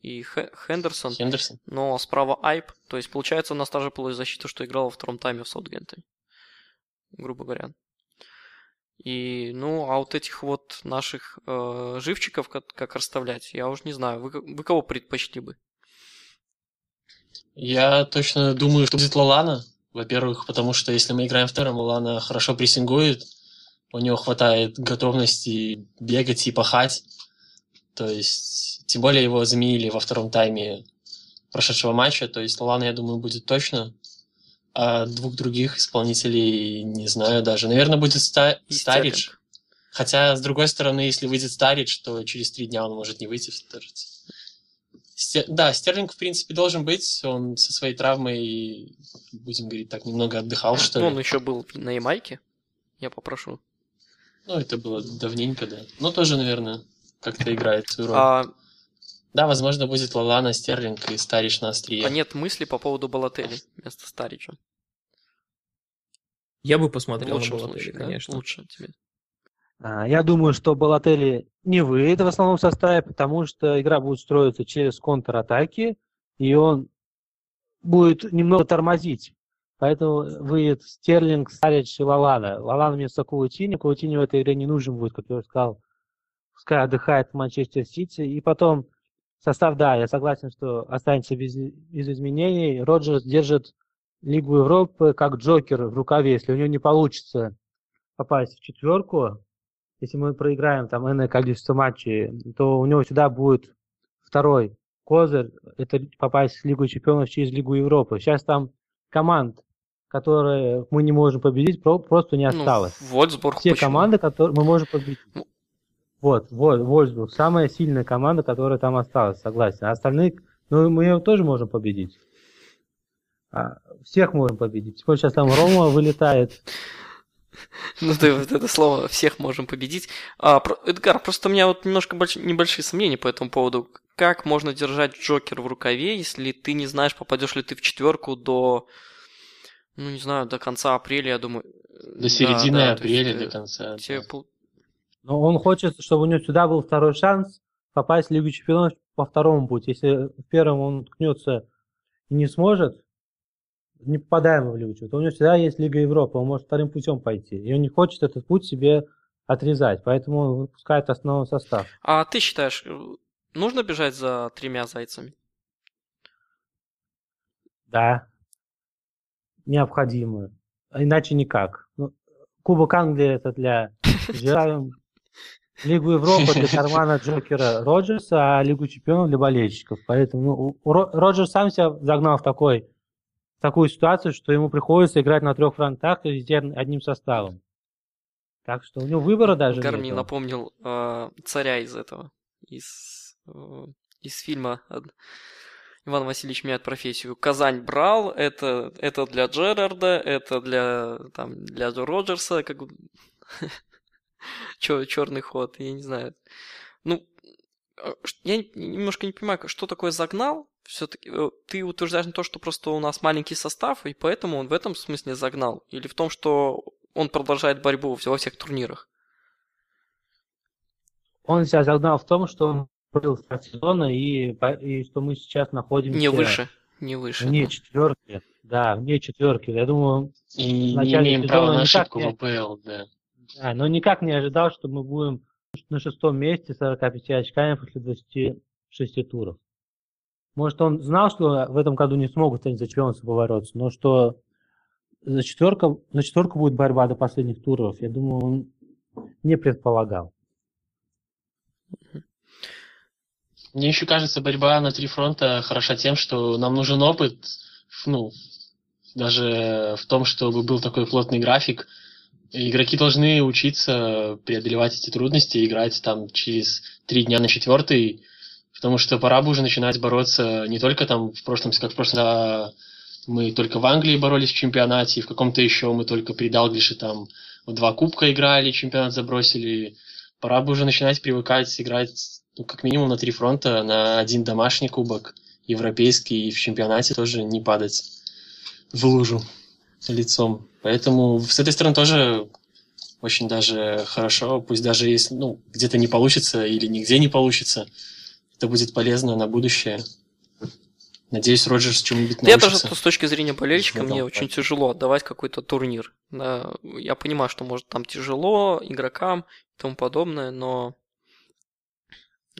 S1: и Хе- Хендерсон,
S2: Хендерсон.
S1: но справа Айп. То есть, получается, у нас та же полузащита, что играла во втором тайме в Саутгемптоне. Грубо говоря. И, ну, а вот этих вот наших э, живчиков как, как расставлять, я уж не знаю. Вы, вы кого предпочли бы?
S2: Я точно думаю, что будет Лалана. Во-первых, потому что если мы играем вторым, Лалана хорошо прессингует. У него хватает готовности бегать и пахать. То есть, тем более его заменили во втором тайме прошедшего матча. То есть Лалана, я думаю, будет точно. А двух других исполнителей не знаю даже. Наверное, будет Ста-.
S1: Стерлинг.
S2: Хотя, с другой стороны, если выйдет Старич, то через три дня он может не выйти в Старич. Стер- Да, Стерлинг, в принципе, должен быть. Он со своей травмой, будем говорить так, немного отдыхал, что
S1: Ну,
S2: ли.
S1: он еще был на Ямайке. Я попрошу.
S2: Ну, это было давненько, да. Но тоже, наверное, как-то играет свою роль.
S1: А,
S2: Да, возможно, будет Лалана, Стерлинг и Старич на острие.
S1: а нет мысли по поводу Балатели вместо Старича.
S3: Я бы
S1: В
S3: посмотрел на
S1: лучшем
S3: Балотелли,
S1: случае, да?
S3: конечно.
S1: Лучше тебе.
S4: А, Я думаю, что Балатели не выйдет в основном составе, потому что игра будет строиться через контратаки, и он будет немного тормозить. Поэтому выйдет Стерлинг, Старич и Лалана. Лалана вместо Каутини. Каутини в этой игре не нужен будет, как я уже сказал. Пускай отдыхает в Манчестер Сити. И потом состав, да, я согласен, что останется без, без изменений. Роджерс держит Лигу Европы как Джокер в рукаве. Если у него не получится попасть в четверку, если мы проиграем там энное количество матчей, то у него всегда будет второй козырь, это попасть в Лигу чемпионов через Лигу Европы. Сейчас там команд, которые мы не можем победить, про- просто не
S1: Ну,
S4: осталось.
S1: Вольсбург
S4: Все
S1: почему?
S4: команды, которые мы можем победить.
S1: Ну.
S4: Вот, вот, Вольсбург, самая сильная команда, которая там осталась, согласен. А остальные, ну, мы ее тоже можем победить. А, всех можем победить. Тем более сейчас там Рома вылетает. <laughs>
S1: Ну, ты вот это слово «всех можем победить». А, про- Эдгар, просто у меня вот немножко больш- небольшие сомнения по этому поводу. Как можно держать Джокер в рукаве, если ты не знаешь, попадешь ли ты в четверку до, ну, не знаю, до конца апреля, я думаю.
S2: До середины
S1: Да, да, то есть,
S2: апреля,
S1: э,
S2: до конца.
S1: тебе
S2: да.
S4: Но он хочет, чтобы у него всегда был второй шанс попасть в Лигу чемпионов по второму пути. Если в первом он ткнется и не сможет, не попадаем в Лигу чемпионов, у него всегда есть Лига Европы, он может вторым путем пойти. И он не хочет этот путь себе отрезать, поэтому он выпускает основной состав.
S1: А ты считаешь, э, нужно бежать за тремя зайцами?
S4: Да, необходимо. Иначе никак. Ну, Кубок Англии это для <laughs> Лигу Европы для кармана Джокера Роджерса, а Лигу Чемпионов для болельщиков. Поэтому ну, Роджерс сам себя загнал в, такой, такую ситуацию, что ему приходится играть на трех фронтах и везде одним составом. Так что у него выбора даже
S1: Эдгар мне
S4: нету.
S1: напомнил э, царя из этого, из, э, из фильма Иван Васильевич меняет профессию. Казань брал, это, это для Джерарда, это для, там, для Роджерса, как <laughs> черный ход, я не знаю. Ну, э, я не- немножко не понимаю, что такое загнал. Все-таки ты утверждаешь не то, что просто у нас маленький состав, и поэтому он в этом смысле загнал, или в том, что он продолжает борьбу во всех турнирах.
S4: Он себя загнал в том, что он был старт сезона, и, и что мы сейчас находимся...
S1: Не выше, не выше.
S4: Вне да. четверки, да, вне четверки. Я думаю,
S2: и не имеем права на ошибку в АПЛ, да.
S4: Да, но никак не ожидал, что мы будем на шестом месте 45 очками после 26 туров. Может, он знал, что в этом году не смогут за чемпионство побороться, но что за, четверку, за четверку будет борьба до последних туров, я думаю, он не предполагал.
S2: Мне еще кажется, борьба на три фронта хороша тем, что нам нужен опыт, ну, даже в том, чтобы был такой плотный график. Игроки должны учиться преодолевать эти трудности, играть там через три дня на четвертый, потому что пора бы уже начинать бороться не только там в прошлом, как в прошлом, а мы только в Англии боролись в чемпионате, и в каком-то еще мы только при Далглише там в два кубка играли, чемпионат забросили. Пора бы уже начинать привыкать играть ну, как минимум на три фронта, на один домашний кубок, европейский, и в чемпионате тоже не падать в лужу лицом. Поэтому с этой стороны тоже очень даже хорошо, пусть даже если ну, где-то не получится или нигде не получится, это будет полезно на будущее. Надеюсь, Роджерс чему-нибудь
S1: научится. Я тоже с точки зрения болельщика, мне очень тяжело отдавать какой-то турнир. Я понимаю, что может там тяжело игрокам и тому подобное, но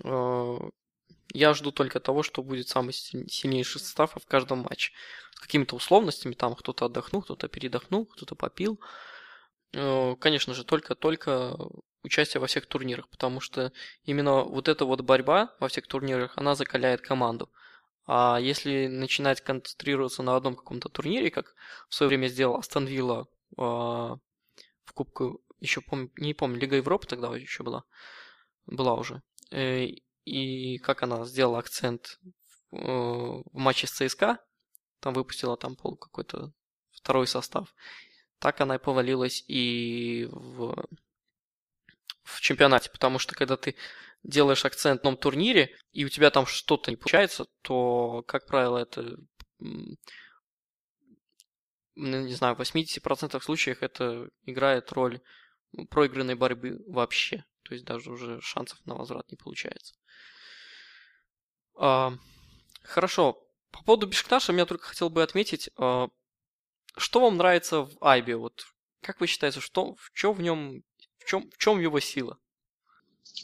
S1: э, я жду только того, что будет самый сильнейший состав в каждом матче. С какими-то условностями, там кто-то отдохнул, кто-то передохнул, кто-то попил. Э, конечно же, только-только участие во всех турнирах, потому что именно вот эта вот борьба во всех турнирах, она закаляет команду. А если начинать концентрироваться на одном каком-то турнире, как в свое время сделал Астон Вилла э, в Кубку, еще помню, не помню, Лига Европы тогда еще была, была уже. Э, и как она сделала акцент в, э, в матче с ЦСКА, там выпустила там пол какой-то второй состав, так она и повалилась и в, в чемпионате, потому что когда ты делаешь акцент на турнире, и у тебя там что-то не получается, то, как правило, это не знаю, в 80% случаев это играет роль проигранной борьбы вообще. То есть даже уже шансов на возврат не получается. А, хорошо. По поводу Бешкташа я только хотел бы отметить, а, что вам нравится в Айбе? Вот как вы считаете, что, в чем в нем, чем, в чем его сила?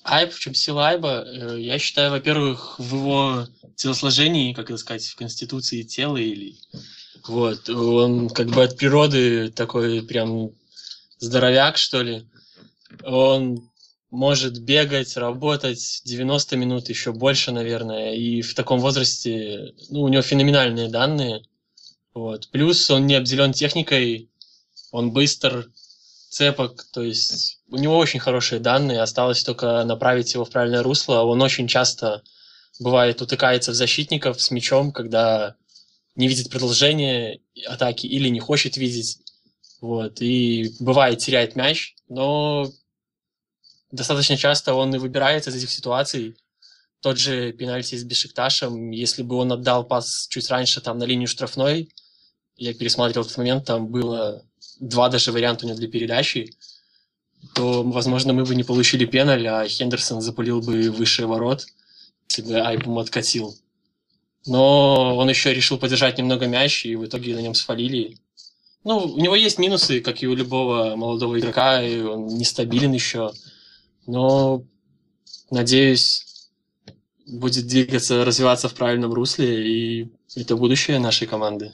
S2: Айб, в чем сила Айба? Э, я считаю, во-первых, в его телосложении, как это сказать, в конституции тела или... Вот, он как бы от природы такой прям здоровяк, что ли. Он может бегать, работать 90 минут, еще больше, наверное. И в таком возрасте, ну, у него феноменальные данные. Вот. Плюс он не обделен техникой, он быстр, цепок, то есть у него очень хорошие данные, осталось только направить его в правильное русло. Он очень часто бывает утыкается в защитников с мячом, когда не видит продолжения атаки или не хочет видеть. Вот. И бывает теряет мяч, но достаточно часто он и выбирается из этих ситуаций. Тот же пенальти с Бешикташем, если бы он отдал пас чуть раньше там на линию штрафной, я пересматривал этот момент, там было два даже варианта у него для передачи, то, возможно, мы бы не получили пеналь, а Хендерсон запулил бы выше ворот, если бы Айбум откатил. Но он еще решил подержать немного мяч, и в итоге на нем свалили. Ну, у него есть минусы, как и у любого молодого игрока, и он нестабилен еще. Но, надеюсь, будет двигаться, развиваться в правильном русле, и это будущее нашей команды.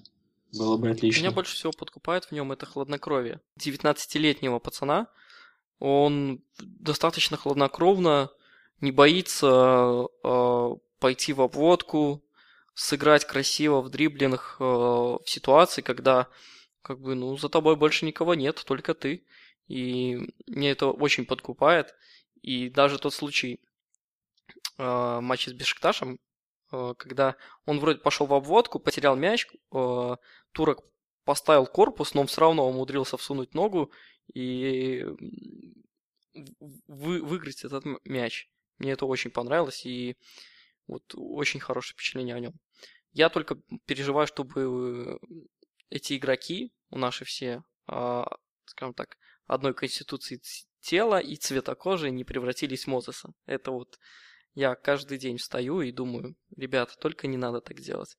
S2: Было бы отлично.
S1: Меня больше всего подкупает в нем это хладнокровие. 19-летнего пацана, он достаточно хладнокровно не боится э, пойти в обводку, сыграть красиво в дриблинг э, в ситуации, когда как бы, ну, за тобой больше никого нет, только ты. И мне это очень подкупает. И даже тот случай э, матча с Бешикташем, когда он вроде пошел в обводку, потерял мяч, э, турок поставил корпус, но он все равно умудрился всунуть ногу и вы, выиграть этот мяч. Мне это очень понравилось, и вот очень хорошее впечатление о нем. Я только переживаю, чтобы эти игроки, у наши все, а, скажем так, одной конституции тело и цвета кожи не превратились в Мозеса. Это вот я каждый день встаю и думаю, ребята, только не надо так делать.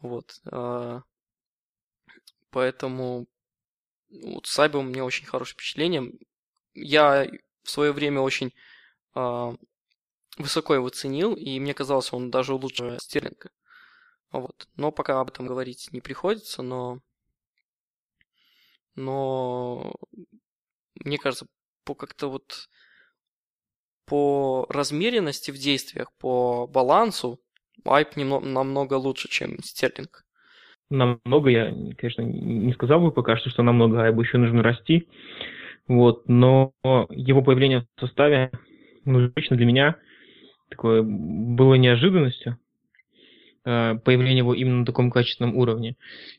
S1: Вот. А, поэтому вот с Айбом мне очень хорошее впечатление. Я в свое время очень а, высоко его ценил, и мне казалось, он даже лучше Стерлинга. Вот. Но пока об этом говорить не приходится, но... Но мне кажется, по как-то вот по размеренности в действиях, по балансу, Айп намного лучше, чем Стерлинг.
S3: Намного, я, конечно, не сказал бы пока что, что намного Айбу еще нужно расти. Вот, но его появление в составе, ну, лично для меня такое было неожиданностью. Э, появление его именно на таком качественном уровне.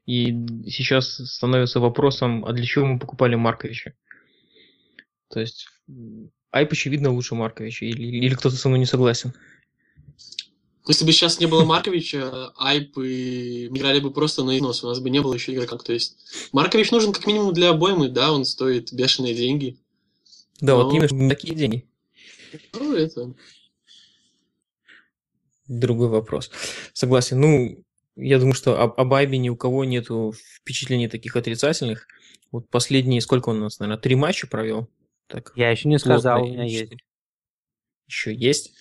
S3: И сейчас становится вопросом, а для чего мы покупали Марковича? То есть Айп, очевидно, лучше Марковича. Или, или кто-то со мной не согласен?
S2: Если бы сейчас не было Марковича, Айп и играли бы просто на износ. У нас бы не было еще игрока. То есть Маркович нужен как минимум для обоймы, да, он стоит бешеные деньги.
S3: Да, но... вот именно такие деньги.
S2: Ну, это
S3: другой вопрос. Согласен. Ну, я думаю, что об, об Айбе ни у кого нет впечатлений таких отрицательных. Вот последние, сколько он у нас, наверное, три матча провел?
S4: Так, я еще не сказал, у меня есть.
S3: Еще есть?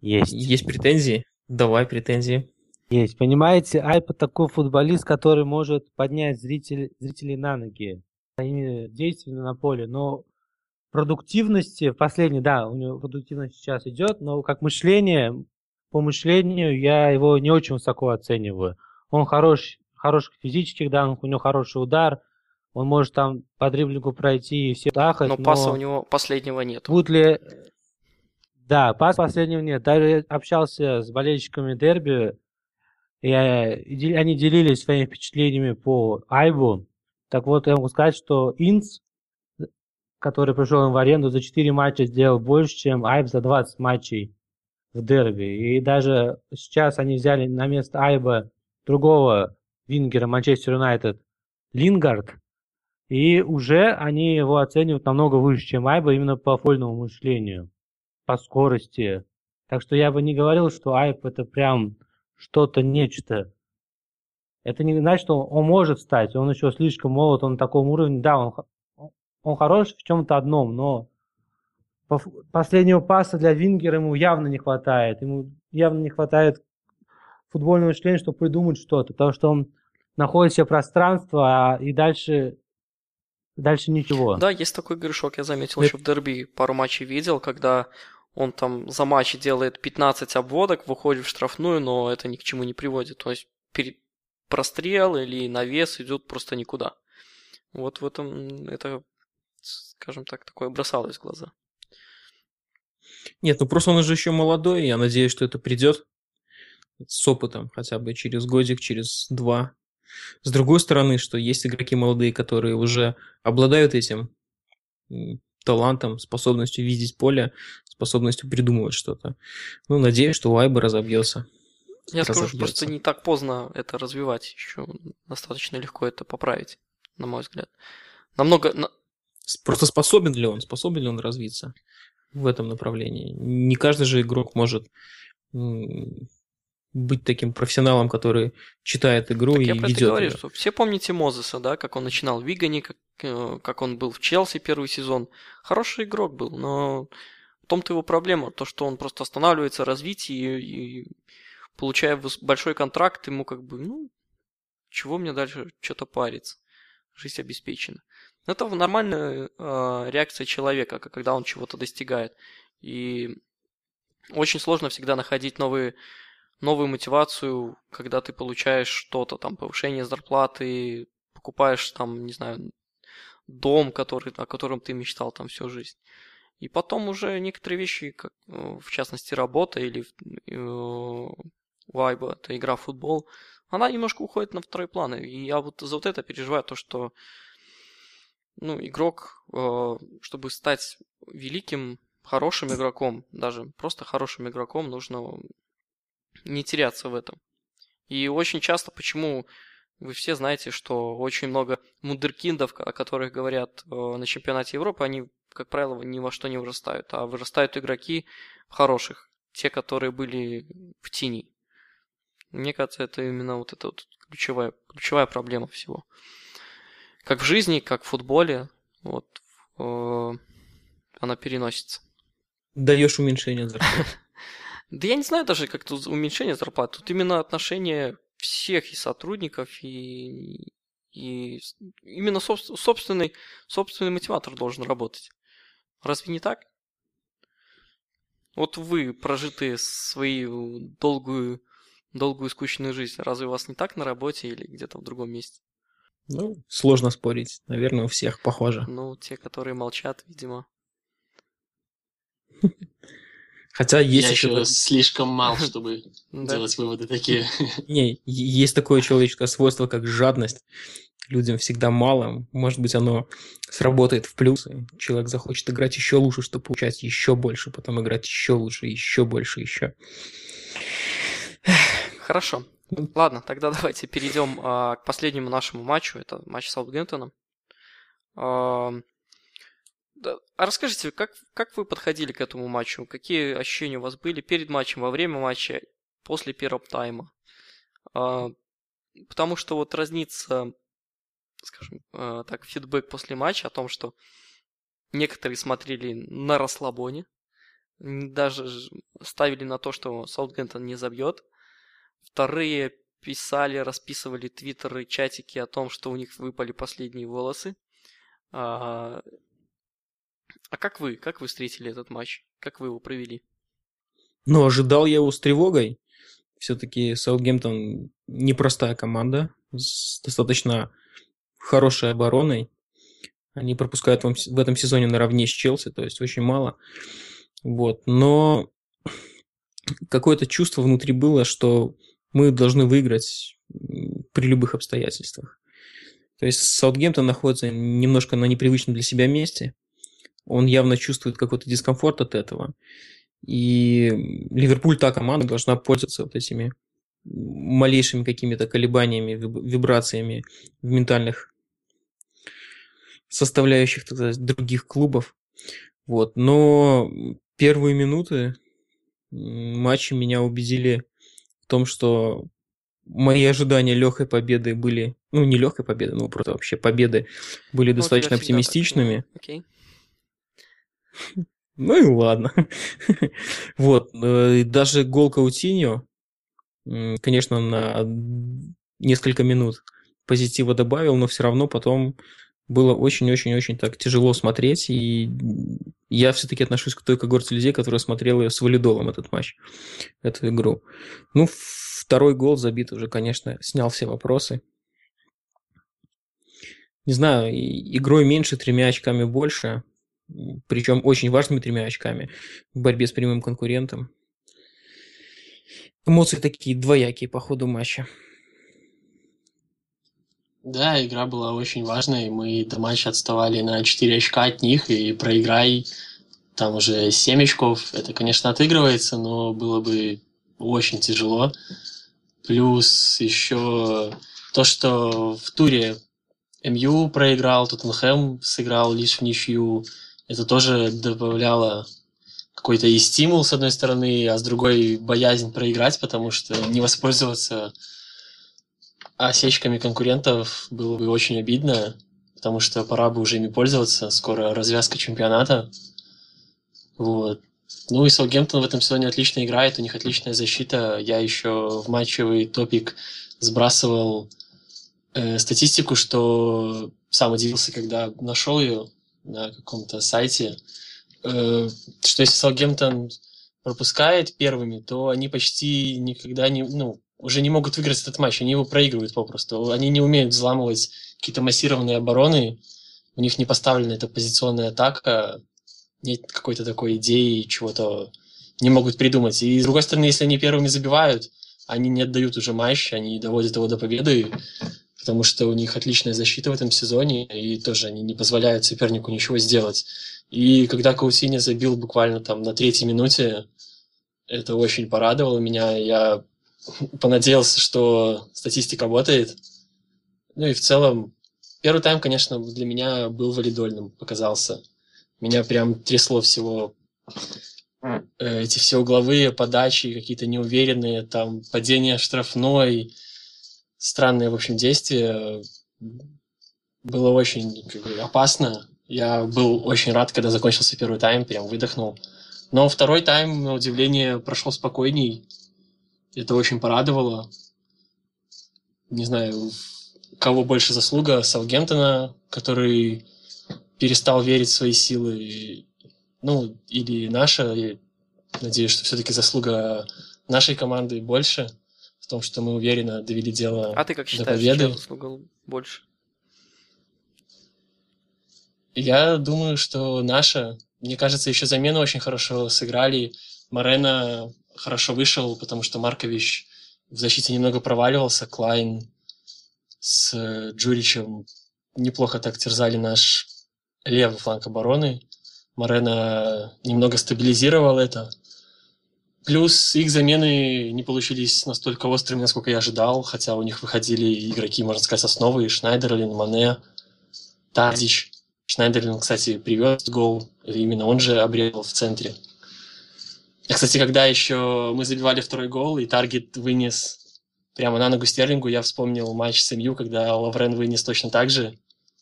S4: Есть.
S3: Есть претензии? Давай претензии.
S4: Есть. Понимаете, Айпа такой футболист, который может поднять зрителей, зрителей на ноги своими действиями на поле, но продуктивности в последней, да, у него продуктивность сейчас идет, но как мышление по мышлению я его не очень высоко оцениваю. Он хорош, хорош в физических данных, у него хороший удар, он может там по дриблингу пройти и все ахать.
S1: Но, но паса у него последнего нет.
S4: Будет ли... Да, пас последнего нет. Даже я общался с болельщиками дерби, и они делились своими впечатлениями по Айбу. Так вот, я могу сказать, что Инц, который пришел им в аренду, за 4 матча сделал больше, чем Айб за 20 матчей в дерби. И даже сейчас они взяли на место Айба другого вингера Манчестер Юнайтед Лингард. И уже они его оценивают намного выше, чем Айба именно по фольному мышлению, по скорости. Так что я бы не говорил, что Айб это прям что-то нечто. Это не значит, что он может стать, он еще слишком молод, он на таком уровне. Да, он, он хорош в чем-то одном, но последнего паса для Вингера ему явно не хватает. Ему явно не хватает футбольного мышления, чтобы придумать что-то, потому что он находит себе пространство, а и дальше, дальше ничего.
S1: Да, есть такой грешок, я заметил еще в дерби, пару матчей видел, когда он там за матч делает 15 обводок, выходит в штрафную, но это ни к чему не приводит. То есть прострел или навес идет просто никуда. Вот в этом это, скажем так, такое бросалось в глаза.
S3: Нет, ну просто он уже еще молодой, я надеюсь, что это придет с опытом, хотя бы через годик, через два. С другой стороны, что есть игроки молодые, которые уже обладают этим талантом, способностью видеть поле, способностью придумывать что-то. Ну, надеюсь, что у Айба разобьется.
S1: Я скажу, что просто не так поздно это развивать, еще достаточно легко это поправить, на мой взгляд. Намного...
S3: Просто способен ли он? Способен ли он развиться? в этом направлении. Не каждый же игрок может быть таким профессионалом, который читает игру так и я про ведет. Я говорю,
S1: что все помните Мозеса, да, как он начинал в Вигане, как, э, как он был в Челси первый сезон. Хороший игрок был, но в том-то его проблема, то, что он просто останавливается в развитии и, и получая большой контракт, ему как бы, ну, чего мне дальше что-то париться? Жизнь обеспечена. Это нормальная э, реакция человека, когда он чего-то достигает. И очень сложно всегда находить новые, новую мотивацию, когда ты получаешь что-то, там, повышение зарплаты, покупаешь, там, не знаю, дом, который, о котором ты мечтал там всю жизнь. И потом уже некоторые вещи, как, э, в частности, работа или э, вайба, это игра в футбол, она немножко уходит на второй план. И я вот за вот это переживаю, то, что ну, игрок, э, чтобы стать великим, хорошим игроком, даже просто хорошим игроком, нужно не теряться в этом. И очень часто, почему вы все знаете, что очень много мундеркиндов, о которых говорят э, на чемпионате Европы, они как правило, ни во что не вырастают, а вырастают игроки хороших, те, которые были в тени. Мне кажется, это именно вот эта вот ключевая, ключевая проблема всего. Как в жизни, как в футболе, вот э, она переносится.
S3: Даешь уменьшение зарплаты.
S1: Да я не знаю даже, как тут уменьшение зарплаты. Тут именно отношение всех и сотрудников, и, и именно собственный, собственный мотиватор должен работать. Разве не так? Вот вы, прожитые свою долгую, долгую скучную жизнь, разве у вас не так на работе или где-то в другом месте?
S3: Ну, сложно спорить. Наверное, у всех похоже.
S1: Ну, те, которые молчат, видимо. <laughs>
S3: Хотя есть
S2: Я
S3: еще...
S2: еще слишком мал, <laughs> чтобы делать выводы такие. <laughs>
S3: Не, есть такое человеческое свойство, как жадность. Людям всегда мало. Может быть, оно сработает в плюс. Человек захочет играть еще лучше, чтобы получать еще больше, потом играть еще лучше, еще больше, еще.
S1: Хорошо. Ладно, тогда давайте перейдем а, к последнему нашему матчу. Это матч с Саутгемптоном. А расскажите, как, как вы подходили к этому матчу? Какие ощущения у вас были перед матчем, во время матча, после первого тайма? А, потому что вот разнится, скажем а, так, фидбэк после матча о том, что некоторые смотрели на расслабоне, даже ставили на то, что Саутгемптон не забьет. Вторые писали, расписывали твиттеры, чатики о том, что у них выпали последние волосы. А, а как вы? Как вы встретили этот матч? Как вы его провели?
S3: Ну, ожидал я его с тревогой. Все-таки Саутгемптон непростая команда с достаточно хорошей обороной. Они пропускают в этом сезоне наравне с Челси, то есть очень мало. Вот. Но какое-то чувство внутри было, что мы должны выиграть при любых обстоятельствах. То есть Саутгемптон находится немножко на непривычном для себя месте он явно чувствует какой-то дискомфорт от этого. И Ливерпуль, та команда, должна пользоваться вот этими малейшими какими-то колебаниями, вибрациями в ментальных составляющих так сказать, других клубов. Вот. Но первые минуты матча меня убедили в том, что мои ожидания легкой победы были, ну не легкой победы, ну просто вообще победы были ну, достаточно оптимистичными. Okay. <laughs> Ну и ладно. <laughs> вот. Э, даже гол Каутиньо, конечно, на несколько минут позитива добавил, но все равно потом было очень-очень-очень так тяжело смотреть, и я все-таки отношусь к той когорте людей, которая смотрела с валидолом этот матч, эту игру. Ну, второй гол забит уже, конечно, снял все вопросы. Не знаю, игрой меньше, тремя очками больше причем очень важными тремя очками в борьбе с прямым конкурентом. Эмоции такие двоякие по ходу матча.
S2: Да, игра была очень важной. Мы до матча отставали на 4 очка от них, и проиграй там уже 7 очков. Это, конечно, отыгрывается, но было бы очень тяжело. Плюс еще то, что в туре МЮ проиграл, Тоттенхэм сыграл лишь в ничью. Это тоже добавляло какой-то и стимул, с одной стороны, а с другой боязнь проиграть, потому что не воспользоваться осечками конкурентов было бы очень обидно, потому что пора бы уже ими пользоваться, скоро развязка чемпионата. Вот. Ну и Саутгемптон в этом сезоне отлично играет, у них отличная защита. Я еще в матчевый топик сбрасывал э, статистику, что сам удивился, когда нашел ее на каком-то сайте, э, что если Саутгемптон пропускает первыми, то они почти никогда не, ну, уже не могут выиграть этот матч, они его проигрывают попросту. Они не умеют взламывать какие-то массированные обороны, у них не поставлена эта позиционная атака, нет какой-то такой идеи, чего-то не могут придумать. И с другой стороны, если они первыми забивают, они не отдают уже матч, они доводят его до победы, потому что у них отличная защита в этом сезоне, и тоже они не позволяют сопернику ничего сделать. И когда Каусиня забил буквально там на третьей минуте, это очень порадовало меня. Я понадеялся, что статистика работает. Ну и в целом, первый тайм, конечно, для меня был валидольным, показался. Меня прям трясло всего э, эти все угловые подачи, какие-то неуверенные, там падение штрафной, странные, в общем, действия. Было очень как бы, опасно. Я был очень рад, когда закончился первый тайм, прям выдохнул. Но второй тайм, на удивление, прошел спокойней. Это очень порадовало. Не знаю, кого больше заслуга, Саугемптона, который перестал верить в свои силы, ну, или наша. Я надеюсь, что все-таки заслуга нашей команды больше том, что мы уверенно довели дело
S1: А ты как
S2: до
S1: считаешь,
S2: победы.
S1: чья заслуга больше?
S2: Я думаю, что наша. Мне кажется, еще замену очень хорошо сыграли. Марена хорошо вышел, потому что Маркович в защите немного проваливался. Клайн с э, Джуричем неплохо так терзали наш левый фланг обороны. Марена немного стабилизировал это. Плюс их замены не получились настолько острыми, насколько я ожидал, хотя у них выходили игроки, можно сказать, основы, Шнайдерлин, Мане, Тадич. Шнайдерлин, кстати, привез гол, именно он же обрезал в центре. А, кстати, когда еще мы забивали второй гол, и Таргет вынес прямо на ногу Стерлингу, я вспомнил матч с МЮ, когда Лаврен вынес точно так же,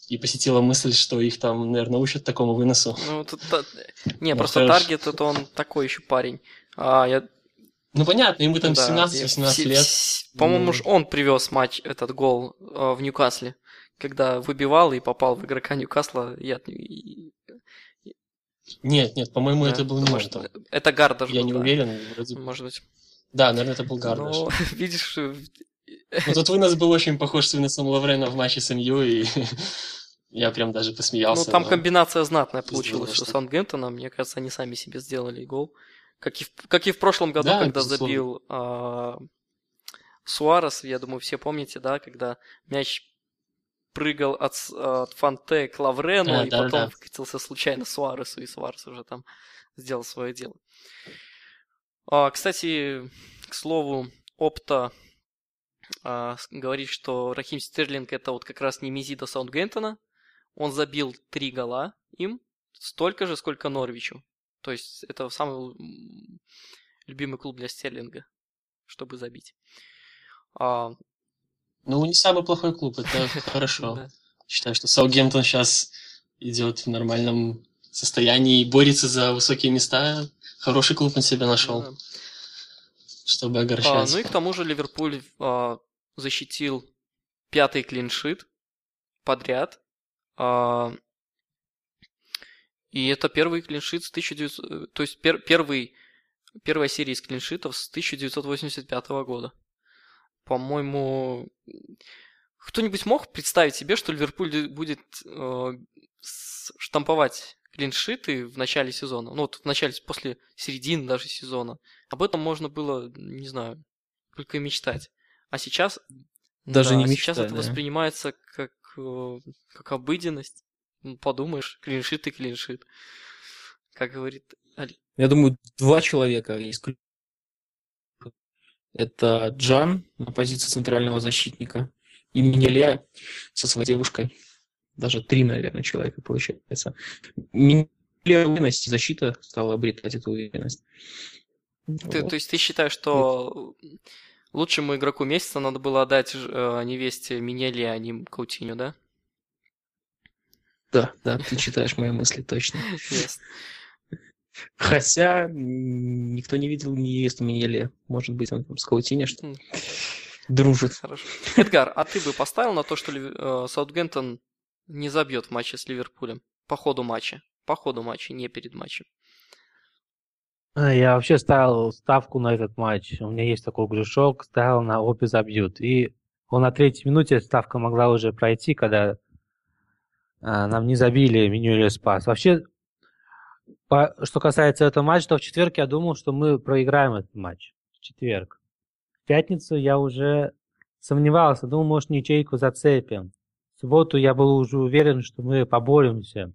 S2: и посетила мысль, что их там, наверное, учат такому выносу.
S1: Ну, тут, не,
S2: Ну,
S1: просто. Таргет, это он такой еще парень. А, я,
S2: Ну, понятно, ему там
S1: да,
S2: 17-18
S1: все-
S2: лет.
S1: По-моему,
S2: Ну.
S1: ж он привез матч, этот гол э, в Ньюкасле, когда выбивал и попал в игрока Ньюкасла. Я,
S2: Нет, нет, по-моему,
S1: да,
S2: это был не
S1: может,
S2: там.
S1: Это Гардаш
S2: Я
S1: был,
S2: не
S1: да.
S2: уверен. вроде-
S1: Может быть.
S2: Да, наверное, это был Гардаш.
S1: Но, <laughs> видишь,
S2: Но <laughs> тот вынос был очень похож с выносом Лаврена в матче с МЮ, и <laughs> я прям даже
S1: ну
S2: посмеялся.
S1: там
S2: но-
S1: комбинация знатная получилась
S2: что-
S1: Саутгемптона. Мне кажется, они сами себе сделали гол. Как и в, как и в прошлом году,
S2: Да,
S1: когда
S2: безусловно.
S1: забил а, Суарес, я думаю, все помните, да, когда мяч прыгал от, от Фанте к Лаврену,
S2: А,
S1: и
S2: да-да-да.
S1: потом вкатился случайно Суаресу, и Суарес уже там сделал свое дело. А, кстати, к слову, Опта а, говорит, что Рахим Стерлинг это вот как раз не Мизида Саутгемптона. Он забил три гола им, столько же, сколько Норвичу. То есть это самый любимый клуб для Стерлинга, чтобы забить. А,
S2: Ну, не самый плохой клуб, это <laughs> хорошо. Считаю, что Саутгемптон сейчас идет в нормальном состоянии и борется за высокие места. Хороший клуб он себе нашел, чтобы
S1: А,
S2: огорчать.
S1: ну и к тому же Ливерпуль а, защитил пятый клиншит подряд. И это первый клиншит с 1900... э, То есть пер- первый, первая серия из клиншитов с 1985 года. По-моему, кто-нибудь мог представить себе, что Ливерпуль будет э, штамповать клиншиты в начале сезона? Ну вот в начале, после середины даже сезона. Об этом можно было, не знаю, только мечтать. А сейчас...
S3: Даже не
S1: сейчас
S3: мечтай,
S1: это
S3: да.
S1: воспринимается как, э, как обыденность. Ну, Подумаешь, клиншит и клиншит. Как говорит Али-
S3: Я думаю, два человека есть. Это Джан на позиции центрального защитника и Минеля со своей девушкой. Даже три, наверное, человека получается. Минеля уверенность, защита стала обретать эту уверенность.
S1: Ты-
S3: Вот.
S1: то есть ты считаешь, что лучшему игроку месяца надо было отдать э, невесте Минели, а не Каутиню, да?
S3: Да, да, ты читаешь мои мысли точно. Хотя никто не видел невесту Минеле. Может быть, он там с Каутине что дружит.
S1: Хорошо. Эдгар, а ты бы поставил на то, что э, Саутгемптон не забьет в матче с Ливерпулем? По ходу матча. По ходу матча, не перед матчем.
S4: А, Я вообще ставил ставку на этот матч. У меня есть такой грешок, ставил на обе забьют. И он на третьей минуте ставка могла уже пройти, когда нам не забили меню или спас. Вообще, по- что касается этого матча, то в четверг я думал, что мы проиграем этот матч. В четверг. В пятницу я уже сомневался, думал, может, ничейку зацепим. В субботу я был уже уверен, что мы поборемся.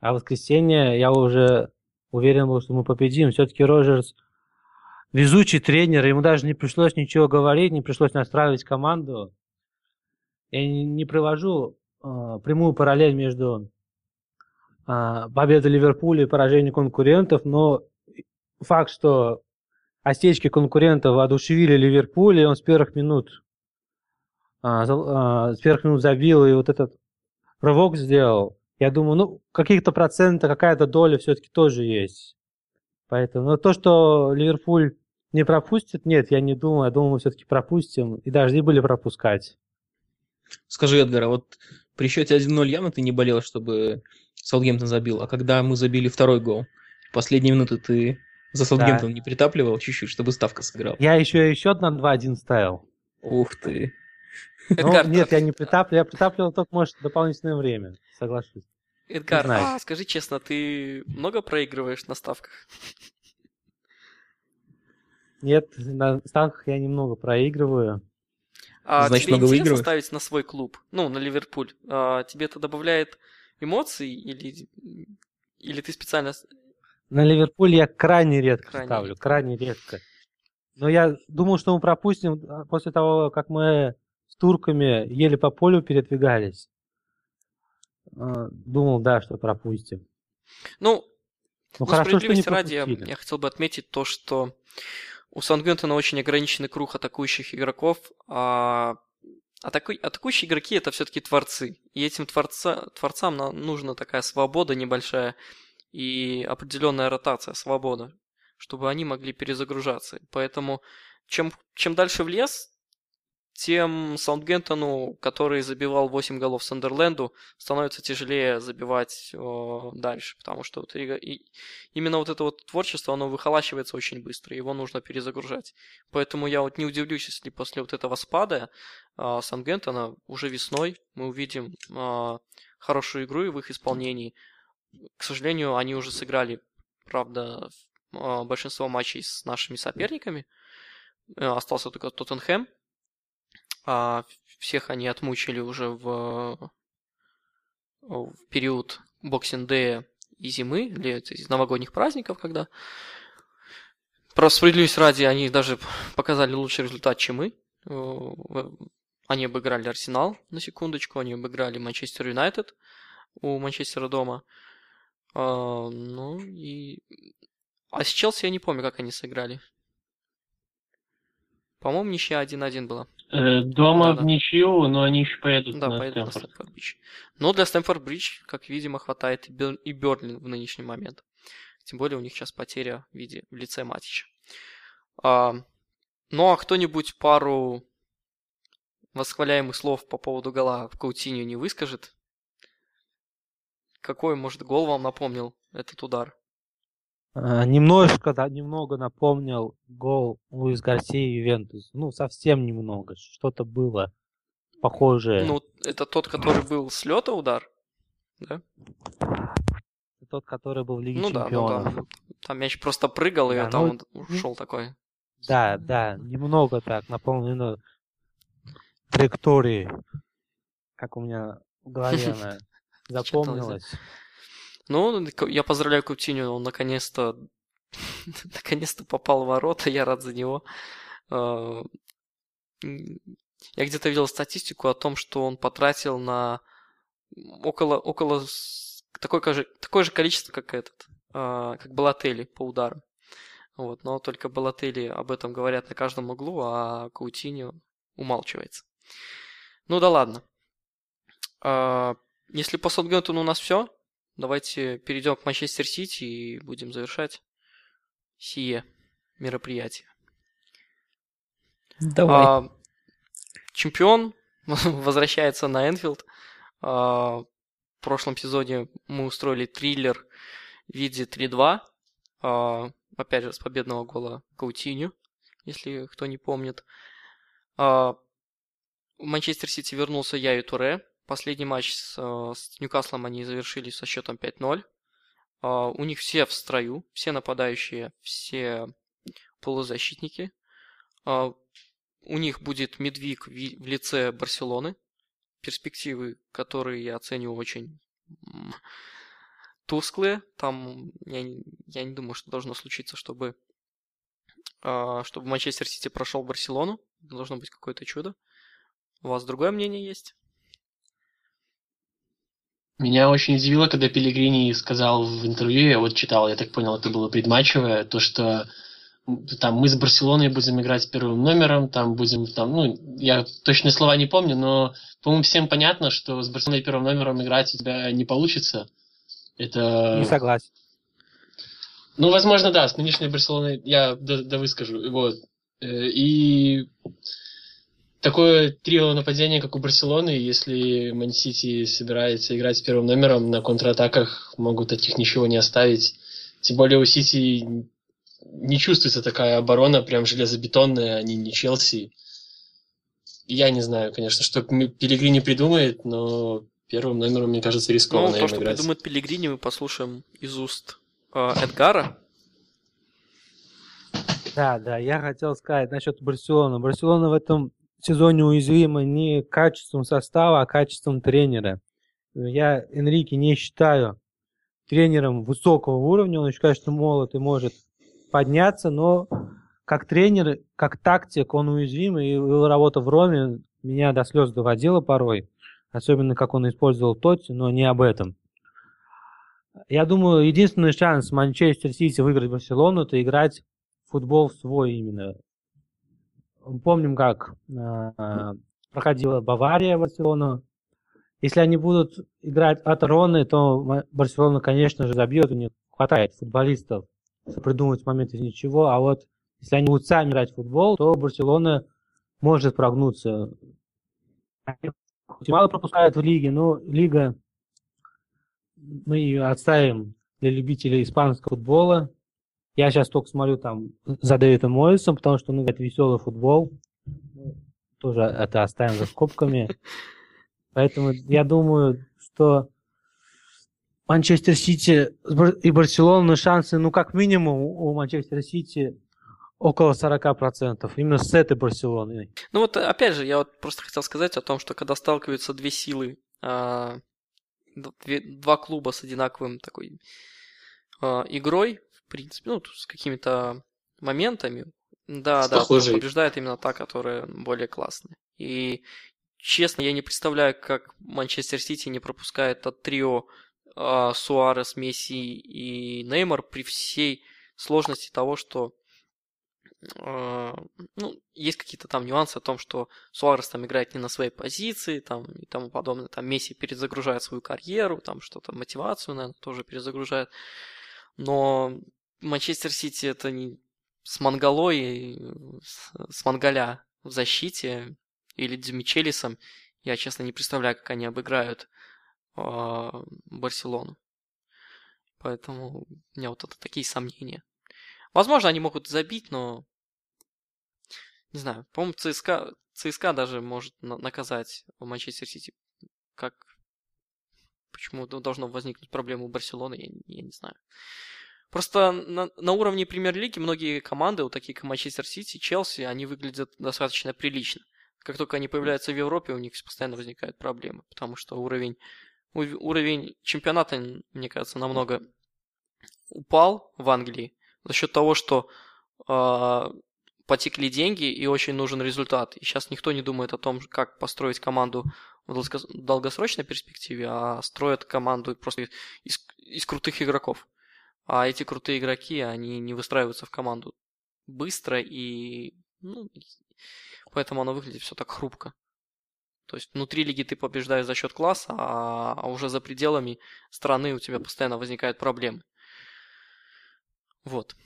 S4: А в воскресенье я уже уверен был, что мы победим. Все-таки Роджерс везучий тренер, ему даже не пришлось ничего говорить, не пришлось настраивать команду. Я не, привожу прямую параллель между а, победа Ливерпуля и поражение конкурентов, но факт, что осечки конкурентов воодушевили Ливерпуль, и он с первых минут а, а, с первых минут забил и вот этот рывок сделал. Я думаю, ну, каких-то процентов, какая-то доля все-таки тоже есть. Поэтому, но то, что Ливерпуль не пропустит, нет, я не думаю. Я думаю, мы все-таки пропустим. И должны были пропускать.
S3: Скажи, Эдгар, а вот при счете 1-0 явно ты не болел, чтобы Саутгемптон забил, а когда мы забили второй гол, в последние минуты ты за Саутгемптон да. не притапливал чуть-чуть, чтобы ставка сыграла?
S4: Я еще счет на 2-1 ставил.
S3: Ух ты.
S4: Ну, нет, я не <laughs> притапливал, я притапливал только, может, дополнительное время, соглашусь.
S1: Эдгар, а, скажи честно, ты много проигрываешь на ставках?
S4: Нет, на ставках я немного проигрываю.
S1: А Значит, тебе много интересно ставить на свой клуб, ну, на Ливерпуль? А, тебе это добавляет эмоций или, или ты специально...
S4: На Ливерпуль я крайне редко крайне ставлю, редко. крайне редко. Но я думал, что мы пропустим а, после того, как мы с турками еле по полю передвигались. А, думал, да, что пропустим.
S1: Ну, ну хорошо, что не ради, я, я хотел бы отметить то, что у Саундгемптона очень ограниченный круг атакующих игроков, а атаку... атакующие игроки это все-таки творцы. И этим творца... творцам нужна такая свобода небольшая и определенная ротация, свобода, чтобы они могли перезагружаться. Поэтому чем, чем дальше в лес, тем Саундгемптону, который забивал 8 голов Сандерленду, становится тяжелее забивать о, дальше, потому что вот, и, именно вот это вот творчество, оно выхолачивается очень быстро, его нужно перезагружать. Поэтому я вот не удивлюсь, если после вот этого спада э, Саундгемптона уже весной мы увидим э, хорошую игру в их исполнении. К сожалению, они уже сыграли, правда, э, большинство матчей с нашими соперниками. Э, остался только Тоттенхэм, а всех они отмучили уже в, в период боксинг и зимы, или из новогодних праздников, когда про справедливость ради они даже показали лучший результат, чем мы. Они обыграли Арсенал, на секундочку, они обыграли Манчестер Юнайтед у Манчестера дома. А, ну и... А с Челси я не помню, как они сыграли. По-моему, ничья 1-1 была.
S2: Э, дома да, в да. ничью, но они еще поедут
S1: да,
S2: на
S1: поедут Стэнфорд. на Стэнфорд Бридж. Но для Стэнфорд Бридж, как видимо, хватает и, Бер... и Берли в нынешний момент. Тем более у них сейчас потеря в виде в лице Матича. А, ну а кто-нибудь пару восхваляемых слов по поводу гола в Каутинью не выскажет? Какой, может, гол вам напомнил этот удар?
S4: А, немножко, да, немного напомнил гол Луис Гарсии Ювентус. Ну, совсем немного. Что-то было похожее.
S1: Ну, это тот, который был с лета удар? Да?
S4: Это тот, который был в Лиге ну, Чемпионов. Да, ну, да.
S1: Там мяч просто прыгал, да, и там ну, он ушел такой.
S4: Да, да, немного так наполнено траектории, как у меня в голове <laughs> она запомнилась.
S1: Ну, я поздравляю Кутиню, он наконец-то <laughs> наконец-то попал в ворота, я рад за него. А, я где-то видел статистику о том, что он потратил на около, около такое, же, такое же количество, как этот, а, как Балатели по удару. Вот, но только Балатели об этом говорят на каждом углу, а Каутиньо умалчивается. Ну да ладно. А, если по Саутгемптону у нас все, давайте перейдем к Манчестер Сити и будем завершать сие мероприятие.
S3: Давай. А,
S1: чемпион <laughs> возвращается на Энфилд. А, в прошлом сезоне мы устроили триллер в виде 3-2. А, опять же, с победного гола Каутиню, если кто не помнит. А, в Манчестер Сити вернулся Яю Туре. Последний матч с, э, с Ньюкаслом они завершили со счетом 5-0. Uh, у них все в строю, все нападающие, все полузащитники. Uh, у них будет Медвиг в, лице Барселоны. Перспективы, которые я оцениваю очень тусклые. Там я, я не думаю, что должно случиться, чтобы, uh, чтобы Манчестер Сити прошел Барселону. Должно быть какое-то чудо. У вас другое мнение есть?
S2: Меня очень удивило, когда Пелигрини сказал в интервью, я вот читал, я так понял, это было предматчевое, то, что там мы с Барселоной будем играть первым номером, там будем, там, ну, я точные слова не помню, но, по-моему, всем понятно, что с Барселоной первым номером играть у тебя не получится. Это...
S4: Не согласен.
S2: Ну, возможно, да, с нынешней Барселоной я да, да выскажу. Вот. Э, и такое трио нападения, как у Барселоны, если Ман-Сити собирается играть с первым номером, на контратаках могут от них ничего не оставить. Тем более у Сити не чувствуется такая оборона прям железобетонная, они не Челси. Я не знаю, конечно, что Пелигрини придумает, но первым номером, мне кажется, рискованно
S1: ну, то, что играть. придумает Пелигрини, мы послушаем из уст э, Эдгара.
S4: Да, да, я хотел сказать насчет Барселоны. Барселона в этом сезоне уязвима не качеством состава, а качеством тренера. Я Энрике не считаю тренером высокого уровня, он еще, конечно, молод и может подняться, но как тренер, как тактик он уязвим, и его работа в Роме меня до слез доводила порой, особенно как он использовал Тотти, но не об этом. Я думаю, единственный шанс Манчестер Сити выиграть Барселону, это играть в футбол свой именно. Помним, как э, проходила Бавария Барселону. Если они будут играть от Роны, то Барселона, конечно же, забьет, у них хватает футболистов придумать момент из ничего, а вот если они будут сами играть в футбол, то Барселона может прогнуться. Они мало пропускают в лиге, но лига, мы ее отставим для любителей испанского футбола. Я сейчас только смотрю там за Дэвидом Мойсом, потому что он играет веселый футбол. Тоже это оставим за скобками. Поэтому я думаю, что Манчестер Сити и Барселона шансы, ну, как минимум, у Манчестер Сити около 40%. Именно с этой Барселоной.
S1: Ну вот, опять же, я вот просто хотел сказать о том, что когда сталкиваются две силы, а, два клуба с одинаковым такой а, игрой, в принципе, ну, с какими-то моментами, да, с да, побеждает именно та, которая более классная. И честно, я не представляю, как Манчестер Сити не пропускает от трио э, Суарес, Месси и Неймар при всей сложности того, что э, ну, есть какие-то там нюансы о том, что Суарес там играет не на своей позиции там, и тому подобное. Там Месси перезагружает свою карьеру, там что-то, мотивацию, наверное, тоже перезагружает. Но Манчестер Сити это не с Монголой, с, с Монголя в защите или Дюмичелисом. Я, честно, не представляю, как они обыграют э, Барселону. Поэтому у меня вот это такие сомнения. Возможно, они могут забить, но не знаю. По-моему, ЦСКА, ЦСКА даже может наказать Манчестер Сити. Как почему должно возникнуть проблема у Барселоны, я, я не знаю. Просто на, на уровне премьер-лиги многие команды, вот такие как Манчестер Сити, Челси, они выглядят достаточно прилично. Как только они появляются в Европе, у них постоянно возникают проблемы, потому что уровень уровень чемпионата, мне кажется, намного упал в Англии за счет того, что э, потекли деньги и очень нужен результат. И сейчас никто не думает о том, как построить команду в долгосрочной перспективе, а строят команду просто из, из крутых игроков. А эти крутые игроки, они не выстраиваются в команду быстро и ну, поэтому оно выглядит все так хрупко. То есть внутри лиги ты побеждаешь за счет класса, а, а уже за пределами страны у тебя постоянно возникают проблемы. Вот.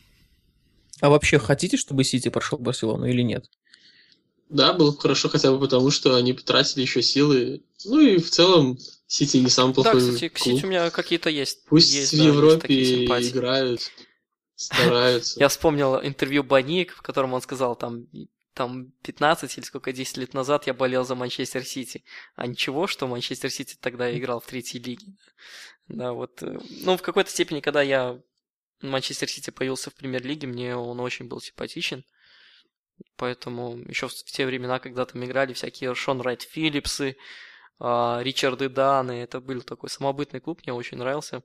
S3: А вообще хотите, чтобы Сити прошел Барселону или нет?
S2: Да, было бы хорошо хотя бы потому, что они потратили еще силы. Ну и в целом Сити не самый плохой Да, кстати,
S1: к Сити у меня какие-то есть.
S2: Пусть
S1: есть,
S2: в да, Европе играют, <laughs> стараются.
S1: Я вспомнил интервью Баник, в котором он сказал, там, там 15 или сколько, 10 лет назад я болел за Манчестер Сити. А ничего, что Манчестер Сити тогда играл в третьей лиге. Да, вот. Э, ну, в какой-то степени, когда я Манчестер Сити появился в премьер-лиге, мне он очень был симпатичен. Поэтому еще в те времена, когда там играли всякие Шон Райт Филлипсы, а, Ричарды Даны, это был такой самобытный клуб, мне очень нравился.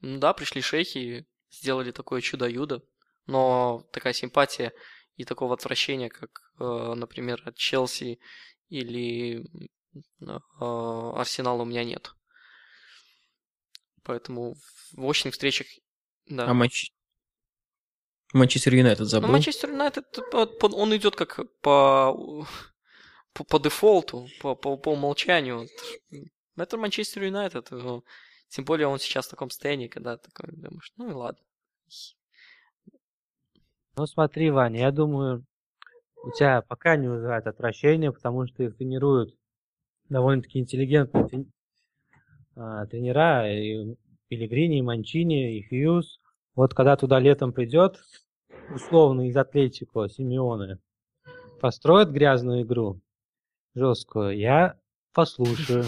S1: Да, пришли шейхи, сделали такое чудо-юдо, но такая симпатия и такого отвращения, как, э, например, от Челси или э, Арсенала у меня нет. Поэтому в очных встречах, да.
S3: А матч... Манчестер Юнайтед
S1: Ну,
S3: забыл.
S1: Манчестер Юнайтед, по- он идет как по, <laughs> по, по дефолту, по, по, по умолчанию. Это Манчестер Юнайтед. ну, Тем более он сейчас в таком состоянии, когда такой думаешь, ну и ладно.
S4: Ну смотри, Ваня, я думаю, у тебя пока не вызывает отвращения, потому что их тренируют довольно-таки интеллигентные а, тренера, и Пелегрини, и Манчини, и Хьюз. Вот когда туда летом придет, условно из Атлетико Симеоне, построит грязную игру, жесткую, я послушаю.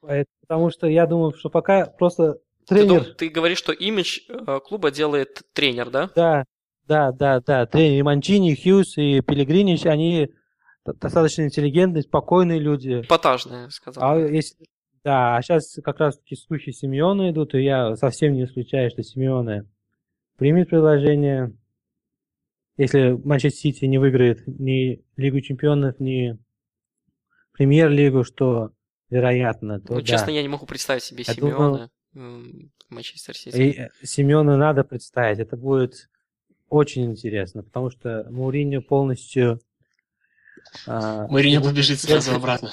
S4: Потому что я думаю, что пока просто
S1: Ты,
S4: тренер...
S1: дум- ты говоришь, что имидж э, клуба делает тренер, да?
S4: Да, да, да, да. Тренер Манчини, Хьюз и Пелегринич, они достаточно интеллигентные, спокойные люди.
S1: Эпатажный, я сказал.
S4: А если... Да, а сейчас как раз-таки слухи Симеона идут, и я совсем не исключаю, что Симеоне примет предложение. Если Манчестер Сити не выиграет ни Лигу Чемпионов, ни Премьер-лигу, что вероятно, то
S1: Ну,
S4: да.
S1: честно, я не могу представить себе
S4: Я
S1: Симеона м, в Манчестер Сити.
S4: И э, Семену надо представить. Это будет очень интересно, потому что Мауриньо полностью а,
S2: Мourinho <laughs> побежит сразу обратно.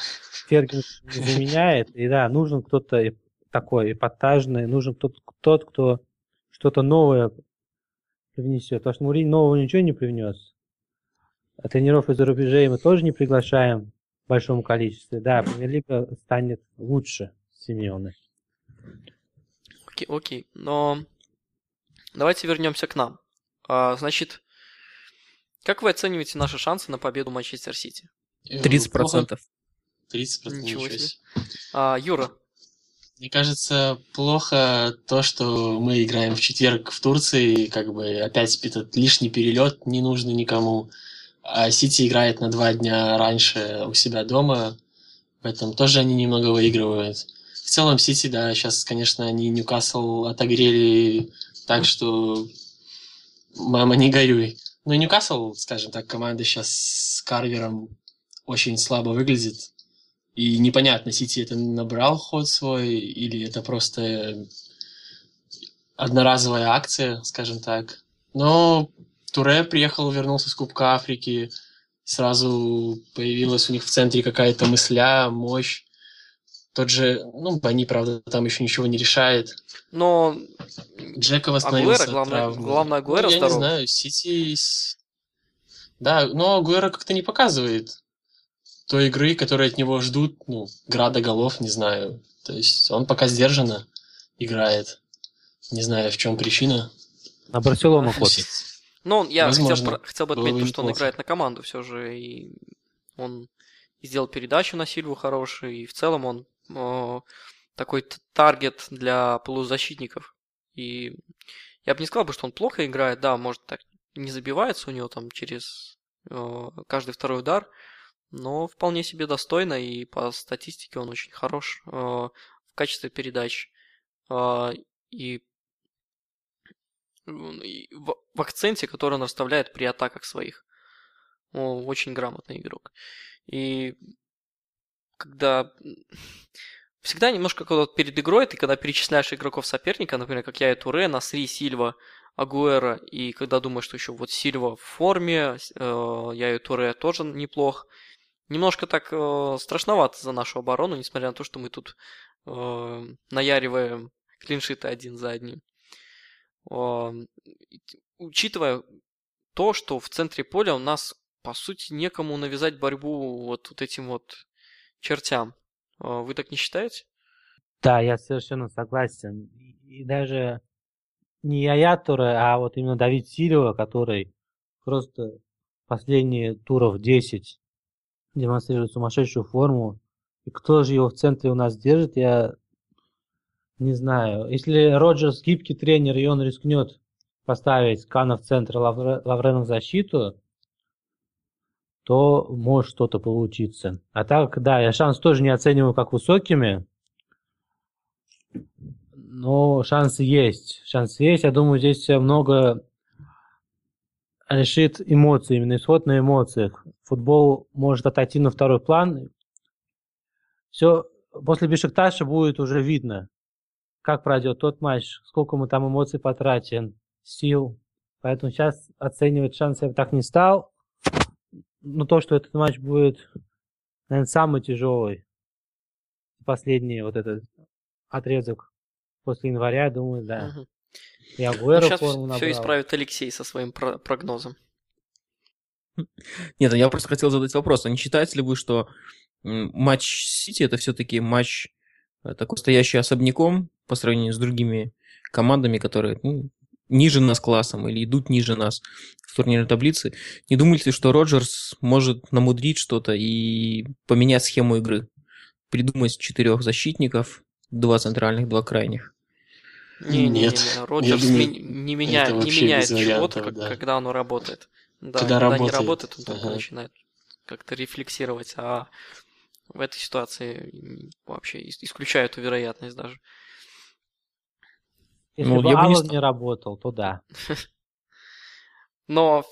S4: Фергюс не <laughs> заменяет. И да, нужен кто-то и- такой эпатажный, нужен тот, тот кто что-то новое привнесет. Потому что Мауриньо нового ничего не привнес. А тренеров из-за рубежей мы тоже не приглашаем в большом количестве. Да, премьер-лига станет лучше Симеона.
S1: Окей, окей. Но давайте вернемся к нам. А, значит, как вы оцениваете наши шансы на победу Манчестер Сити?
S2: Э,
S3: 30%.
S2: плохо. 30%,
S1: Ничего себе. А, Юра,
S2: Мне кажется, плохо то, что мы играем в четверг в Турции, и как бы опять этот лишний перелет не нужно никому. А Сити играет на два дня раньше у себя дома, в этом тоже они немного выигрывают. В целом Сити, да, сейчас, конечно, они Ньюкасл отогрели так, что мама не горюй. Ну и Ньюкасл, скажем так, команда сейчас с Карвером очень слабо выглядит. И непонятно, Сити это набрал ход свой, или это просто одноразовая акция, скажем так. Но Туре приехал, вернулся с Кубка Африки, сразу появилась у них в центре какая-то мысля, мощь. Тот же, ну, Бани, правда, там еще ничего не решает.
S1: но
S2: Джека восстановился
S1: Агуэро,
S2: от
S1: главное-
S2: травмы.
S1: главное, Агуэро
S2: ну, я
S1: здоров.
S2: не знаю, Сити... Да, но Агуэро как-то не показывает той игры, которую от него ждут, ну, града голов, не знаю. То есть он пока сдержанно играет. Не знаю, в чем причина.
S4: На Барселону <laughs> ход.
S1: Ну, я хотел,
S2: Возможно,
S1: про- хотел бы
S2: бы
S1: отметить, то, что он играет на команду все же, и он сделал передачу на Сильву хороший, и в целом он э, такой таргет для полузащитников. И я бы не сказал бы, что он плохо играет, да, может так не забивается у него там через э, каждый второй удар, но вполне себе достойно, и по статистике он очень хорош э, в качестве передач. Э, и и в, в акценте, который он расставляет при атаках своих. О, очень грамотный игрок. И когда... <laughs> Всегда немножко вот перед игрой, ты когда перечисляешь игроков соперника, например, как я и Туре, Насри, Сильва, Агуэра, и когда думаешь, что еще вот Сильва в форме, э, я и Туре тоже неплох, немножко так э, страшновато за нашу оборону, несмотря на то, что мы тут э, наяриваем клиншиты один за одним. Э, учитывая то, что в центре поля у нас, по сути, некому навязать борьбу вот, вот этим вот чертям. Э, Вы так не считаете?
S4: Да, я совершенно согласен. И даже не Яя а вот именно Давид Сильва, который просто последние туров 10 демонстрирует сумасшедшую форму. И кто же его в центре у нас держит, я не знаю. Если Роджерс гибкий тренер, и он рискнет поставить Кана в центр, Лавре- Лаврена в защиту, то может что-то получиться. А так, да, я шанс тоже не оцениваю как высокими, но шансы есть. Шансы есть. Я думаю, здесь много решит эмоции, именно исход на эмоциях. Футбол может отойти на второй план. Все после Бешикташа будет уже видно, как пройдет тот матч, сколько мы там эмоций потратим, сил. Поэтому сейчас оценивать шансы я бы так не стал. Но то, что этот матч будет, наверное, самый тяжелый. Последний вот этот отрезок после января, думаю, да.
S1: Мгм.
S4: И Агуэро
S1: Ну, сейчас
S4: форму
S1: все
S4: набрал.
S1: исправит Алексей со своим про- прогнозом.
S3: Нет, я просто хотел задать вопрос. А не считаете ли вы, что матч Сити это все-таки матч э, такой стоящий особняком по сравнению с другими командами, которые ну, ниже нас классом или идут ниже нас в турнирной таблице? Не думаете ли, что Роджерс может намудрить что-то и поменять схему игры? Придумать четырех защитников, два центральных, два крайних?
S1: Не-не-не,
S2: Нет,
S1: Роджерс
S2: я думаю,
S1: ми- не, меня, не меняет чего-то, как-
S2: да.
S1: когда оно работает. Да,
S2: Когда
S1: когда, не
S2: работает,
S1: работает, он только
S2: ага.
S1: начинает как-то рефлексировать, а в этой ситуации вообще ис- исключаю эту вероятность даже.
S4: Если
S3: Ну,
S4: бы
S3: я бы не стал.
S4: не работал, то да. <laughs>
S1: Но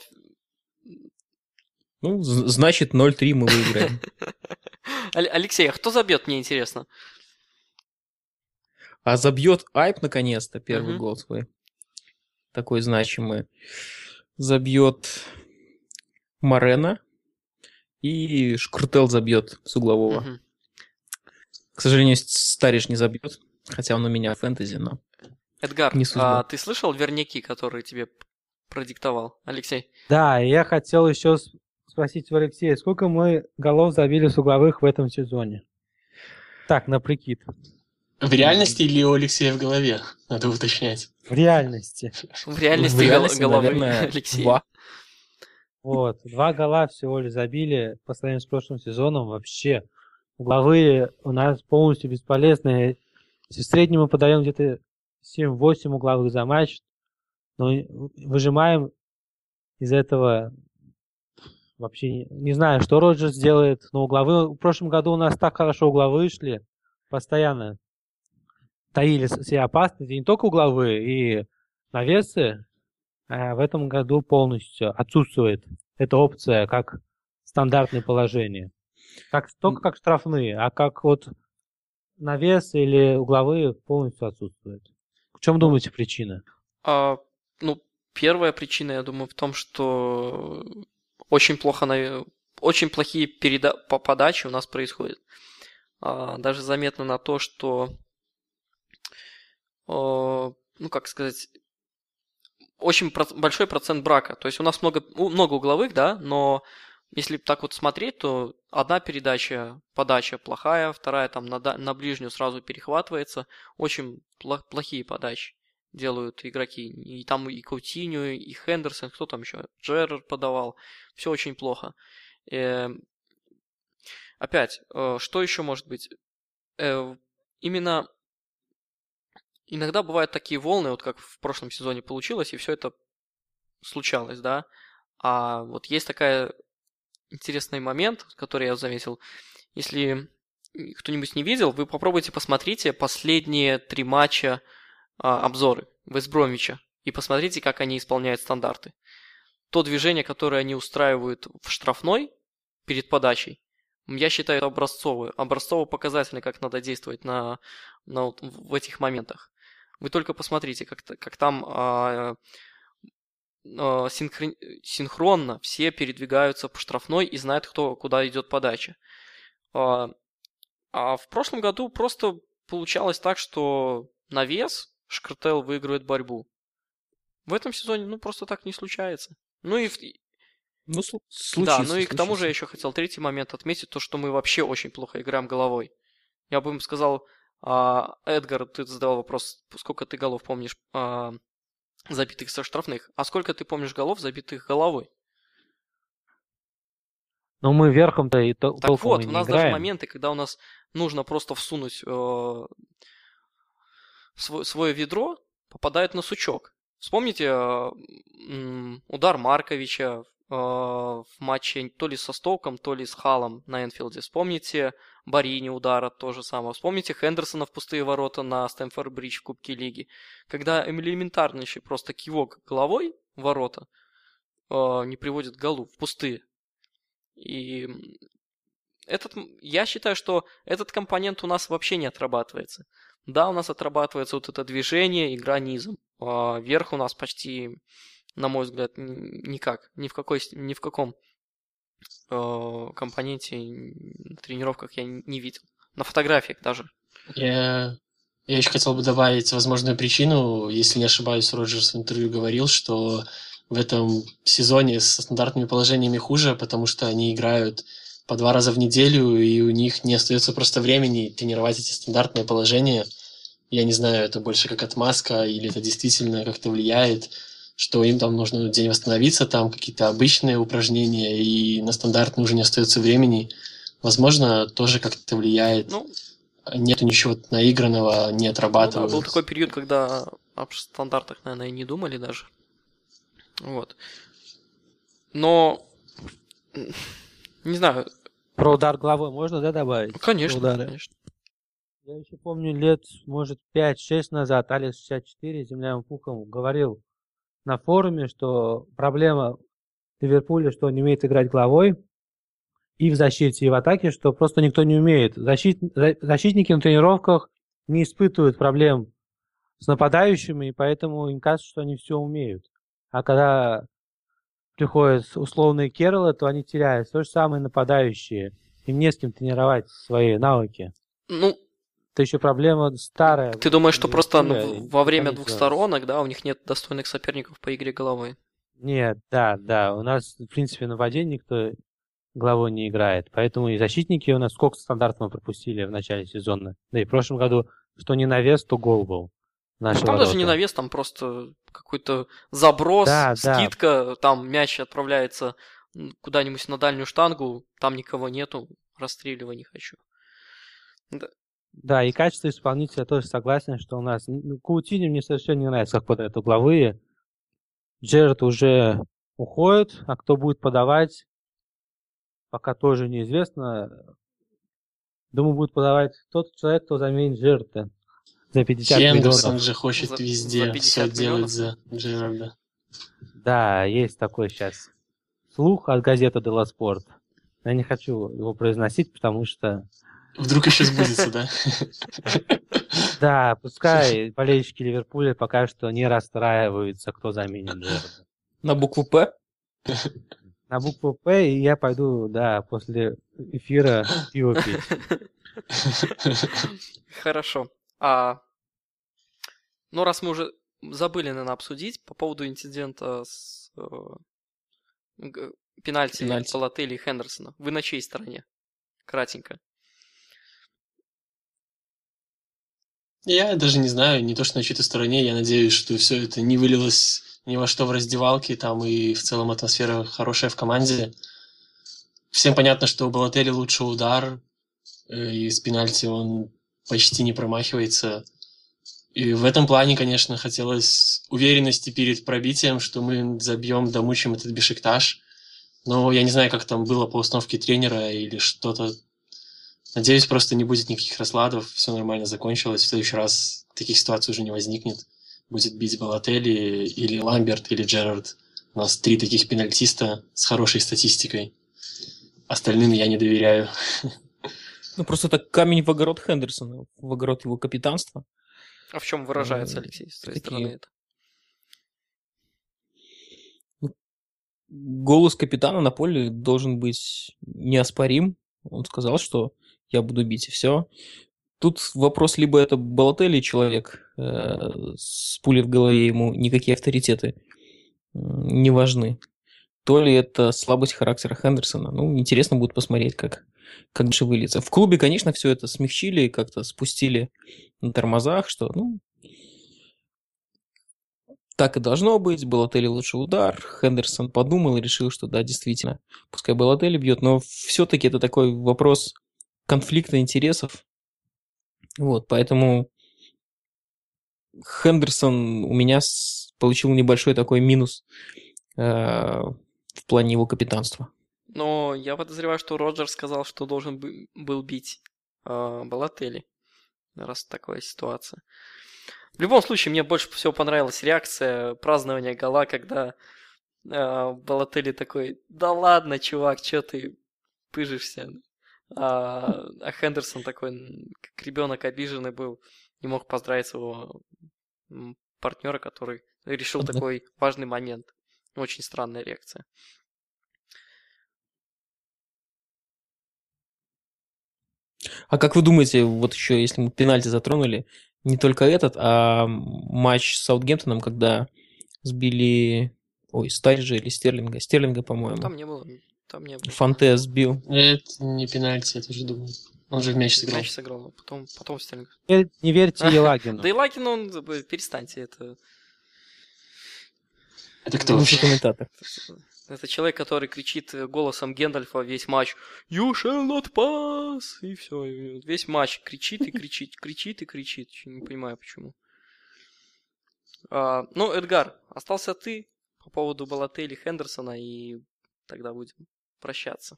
S3: Ну, значит, 0-3 мы выиграем. <laughs>
S1: Ал- Алексей, а кто забьет, мне интересно?
S3: А забьет Айп наконец-то первый
S1: Мгм.
S3: гол свой. Такой значимый. Забьет Марена. И Шкрутел забьет с углового.
S1: Мгм.
S3: К сожалению, Стариш не забьет. Хотя он у меня фэнтези, но...
S1: Эдгар,
S3: Не судьба.
S1: а ты слышал верняки, которые тебе продиктовал Алексей?
S4: Да, я хотел еще спросить у Алексея, сколько мы голов забили с угловых в этом сезоне? Так, на прикид.
S2: В реальности или у Алексея в голове? Надо уточнять.
S4: В реальности.
S1: В реальности,
S3: В реальности,
S1: головы
S3: наверное, <laughs>
S1: Алексея.
S3: два.
S4: Вот, два гола всего лишь забили по сравнению с прошлым сезоном. Вообще, угловые у нас полностью бесполезные. Если в среднем мы подаем где-то 7-8 угловых за матч, но выжимаем из этого вообще не, не знаю, что Роджерс делает, но угловые... В прошлом году у нас так хорошо угловые шли, постоянно таили все опасности, не только угловые, и навесы, а в этом году полностью отсутствует эта опция как стандартное положение. Как, только как штрафные, а как вот навес или угловые полностью отсутствует. В чем думаете причина?
S1: А, ну, первая причина, я думаю, в том, что очень плохо, на- очень плохие переда... по- подачи у нас происходят. А, даже заметно на то, что, ну, как сказать, очень проц- большой процент брака. То есть у нас много, много угловых, да, но если так вот смотреть, то одна передача, подача плохая, вторая там на, на ближнюю сразу перехватывается. Очень плох- плохие подачи делают игроки. И там и Каутиньо, и Хендерсон, кто там еще? Джерард подавал. Все очень плохо. Э, Опять, э, что еще может быть? Э, Именно иногда бывают такие волны, вот как в прошлом сезоне получилось, и все это случалось, да. А вот есть такая интересный момент, который я заметил. Если кто-нибудь не видел, вы попробуйте посмотрите последние три матча а, обзоры Вестбромича и посмотрите, как они исполняют стандарты. То движение, которое они устраивают в штрафной перед подачей, я считаю образцовое, образцово-показательно, как надо действовать на, на в этих моментах. Вы только посмотрите, как, как там а, а, синхрон- синхронно все передвигаются по штрафной и знают, кто, куда идет подача. А, а в прошлом году просто получалось так, что на вес Шкартел выигрывает борьбу. В этом сезоне, ну, просто так не случается. Ну и, в-
S3: Ну, слу-
S1: да,
S3: случится,
S1: ну и к тому же я
S3: случится.
S1: еще хотел третий момент отметить, то, что мы вообще очень плохо играем головой. Я бы им сказал, а, Эдгар, ты задавал вопрос, сколько ты голов помнишь а, забитых со штрафных, а сколько ты помнишь голов, забитых головой?
S4: Но мы верхом-то и то-
S1: Так вот, у нас даже
S4: играем.
S1: моменты, когда у нас нужно просто всунуть э, свой- свое ведро, попадает на сучок. Вспомните э, удар Марковича в матче то ли со Стоком, то ли с Халом на Энфилде. Вспомните Барини удара, то же самое. Вспомните Хендерсона в пустые ворота на Стэнфорд Бридж в Кубке Лиги. Когда элементарнейший просто кивок головой ворота э, не приводит голу в пустые. И этот, я считаю, что этот компонент у нас вообще не отрабатывается. Да, у нас отрабатывается вот это движение, игра низом. А верх у нас почти, на мой взгляд, никак, ни в, какой, ни в каком э, компоненте на тренировках я не видел. На фотографиях даже.
S2: Я, я еще хотел бы добавить возможную причину. Если не ошибаюсь, Роджерс в интервью говорил, что в этом сезоне со стандартными положениями хуже, потому что они играют по два раза в неделю, и у них не остается просто времени тренировать эти стандартные положения. Я не знаю, это больше как отмазка, или это действительно как-то влияет, что им там нужно день восстановиться, там какие-то обычные упражнения, и на стандартные уже не остается времени. Возможно, тоже как-то влияет. Ну, Нету ничего наигранного, не отрабатывают.
S1: Ну, да, был такой период, когда об стандартах, наверное, и не думали даже. Вот. Но не знаю.
S4: Про удар головой можно, да, добавить?
S1: Конечно, Удары. конечно.
S4: Я еще помню лет, может, 5-6 назад Алекс 64 земляным пухом говорил на форуме, что проблема Ливерпуля, что он не умеет играть головой и в защите, и в атаке, что просто никто не умеет. Защит, защитники на тренировках не испытывают проблем с нападающими, и поэтому им кажется, что они все умеют. А когда приходят условные Керолы, то они теряют. То же самое нападающие. Им не с кем тренировать свои навыки.
S1: Ну,
S4: это еще проблема старая.
S1: Ты думаешь, что просто ну, во время двухсторонок, да, у них нет достойных соперников по игре головой?
S4: Нет, да, да. У нас, в принципе, на воде никто головой не играет. Поэтому и защитники у нас сколько стандартов мы пропустили в начале сезона. Да и в прошлом году, что не навес, то гол был.
S1: Там ворота. даже не навес, там просто какой-то заброс, да, скидка, да. там мяч отправляется куда-нибудь на дальнюю штангу, там никого нету, расстреливай не хочу.
S4: Да. Да, и качество исполнителя тоже согласен, что у нас... Ну, Каутини мне совершенно не нравится, как подают угловые. Джеред уже уходит, а кто будет подавать, пока тоже неизвестно. Думаю, будет подавать тот человек, кто заменит Джерда за 50
S2: Хендерсон
S4: миллионов.
S2: же хочет за, везде за все миллионов. делать за Джерарда.
S4: Да, есть такой сейчас слух от газеты «Дела Спорт». Я не хочу его произносить, потому что...
S2: Вдруг еще сбудется, да? <laughs>
S4: Да, пускай болельщики Ливерпуля пока что не расстраиваются, кто заменит Джерарда.
S3: На букву «П»?
S4: На букву «П» и я пойду, да, после эфира пиво пить. <laughs>
S1: Хорошо. А, ну, раз мы уже забыли, наверное, обсудить по поводу инцидента с э, пенальти, пенальти. Палатели и Хендерсона. Вы на чьей стороне? Кратенько.
S2: Я даже не знаю, не то что на чьей-то стороне, я надеюсь, что все это не вылилось ни во что в раздевалке, там и в целом атмосфера хорошая в команде. Всем понятно, что у Балатели лучший удар, э, и с пенальти он почти не промахивается. И в этом плане, конечно, хотелось уверенности перед пробитием, что мы забьем, домучим этот бешиктаж. Но я не знаю, как там было по установке тренера или что-то. Надеюсь, просто не будет никаких раскладов, все нормально закончилось. В следующий раз таких ситуаций уже не возникнет. Будет бить Балатели или Ламберт или Джерард. У нас три таких пенальтиста с хорошей статистикой. Остальным я не доверяю.
S3: Ну, просто это камень в огород Хендерсона, в огород его капитанства.
S1: А в чем выражается, Алексей, с твоей стороны это?
S3: Ну, голос капитана на поле должен быть неоспорим. Он сказал, что я буду бить, и все. Тут вопрос, либо это Балотелли человек э, с пулей в голове, ему никакие авторитеты не важны. То ли это слабость характера Хендерсона. Ну, интересно будет посмотреть, как как дальше выльется. В клубе, конечно, все это смягчили, как-то спустили на тормозах, что, ну, так и должно быть, Балотелли лучший удар, Хендерсон подумал и решил, что да, действительно, пускай Балотелли бьет, но все-таки это такой вопрос конфликта интересов. Вот, поэтому Хендерсон у меня получил небольшой такой минус э, в плане его капитанства.
S1: Но я подозреваю, что Роджер сказал, что должен был бить э, Балатели, раз такая ситуация. В любом случае, мне больше всего понравилась реакция празднования гола, когда э, Балатели такой, да ладно, чувак, что ты пыжишься? А, а Хендерсон такой, как ребенок обиженный был, не мог поздравить своего партнера, который решил такой важный момент. Очень странная реакция.
S3: А как вы думаете, вот еще, если мы пенальти затронули, не только этот, а матч с Саутгемптоном, когда сбили, ой, Стариджа или Стерлинга, Стерлинга, по-моему.
S1: Там не было, там не было.
S3: Фанте сбил.
S2: Это не пенальти, я тоже думаю. Он же в мяч сыграл.
S1: Мяч сыграл, но потом, потом Стерлинг.
S4: Не верьте Елагину. <laughs>
S1: Да Елагин, он, перестаньте, это...
S2: Это кто?
S3: Лучший комментатор.
S1: Это человек, который кричит голосом Гендальфа весь матч «You shall not pass!» И все. Весь матч кричит и кричит, <laughs> кричит и кричит. Не понимаю, почему. А, ну, Эдгар, остался ты по поводу Балатели Хендерсона, и тогда будем прощаться.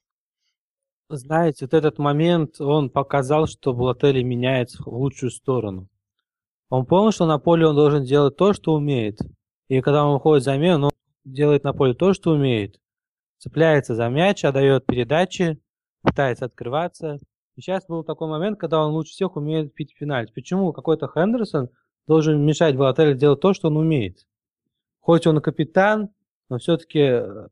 S4: Знаете, вот этот момент, он показал, что Балатели меняется в лучшую сторону. Он понял, что на поле он должен делать то, что умеет. И когда он выходит за замену, он делает на поле то, что умеет. Цепляется за мяч, отдает передачи, пытается открываться. И сейчас был такой момент, когда он лучше всех умеет пить пенальти. Почему какой-то Хендерсон должен мешать Балателю делать то, что он умеет? Хоть он и капитан, но все-таки э,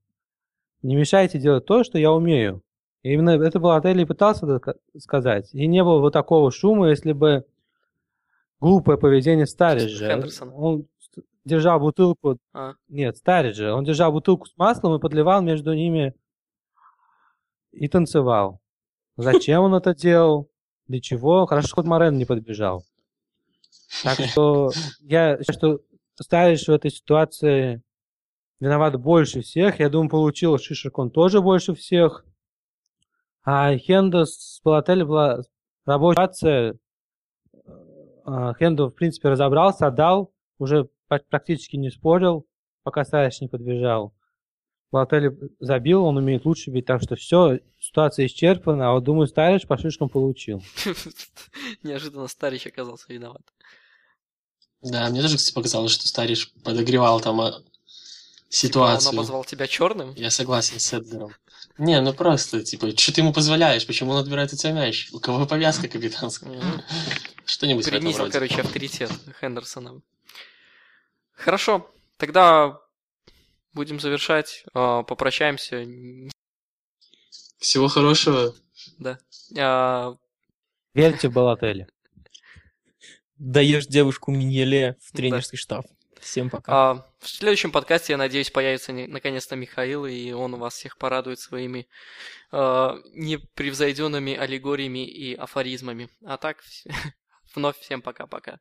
S4: не мешайте делать то, что я умею. И именно это Балатели пытался сказать. И не было бы такого шума, если бы глупое поведение Стариджа. Он держал бутылку... А. Нет, Стариджа. Он держал бутылку с маслом и подливал между ними и танцевал. Зачем он это делал? Для чего? Хорошо, что Морен не подбежал. Так что я считаю, что Старидж в этой ситуации виноват больше всех. Я думаю, получил Шишек он тоже больше всех. А Хенда с Балатель была рабочая ситуация. А, Хенду, в принципе, разобрался, отдал, уже практически не спорил, пока Старич не подбежал. Балатель забил, он умеет лучше бить, так что все, ситуация исчерпана, а вот думаю, Старич по шишкам получил. <laughs>
S1: Неожиданно Старич оказался виноват.
S2: Да, мне тоже, кстати, показалось, что Старич подогревал там а, ситуацию.
S1: Он обозвал тебя черным?
S2: Я согласен с Эдгаром. Не, ну просто, типа, что ты ему позволяешь? Почему он отбирает у тебя мяч? У кого повязка капитанская? Что-нибудь
S1: Принизил, короче, авторитет Хендерсона. Хорошо, тогда будем завершать. А, попрощаемся.
S2: Всего хорошего.
S1: Да. А...
S4: Верьте в Балатели. <laughs>
S3: Даешь девушку Миньеле в тренерский да. штаб. Всем пока.
S1: А, в следующем подкасте, я надеюсь, появится наконец-то Михаил, и он вас всех порадует своими а, непревзойденными аллегориями и афоризмами. А так, <laughs> вновь всем пока-пока.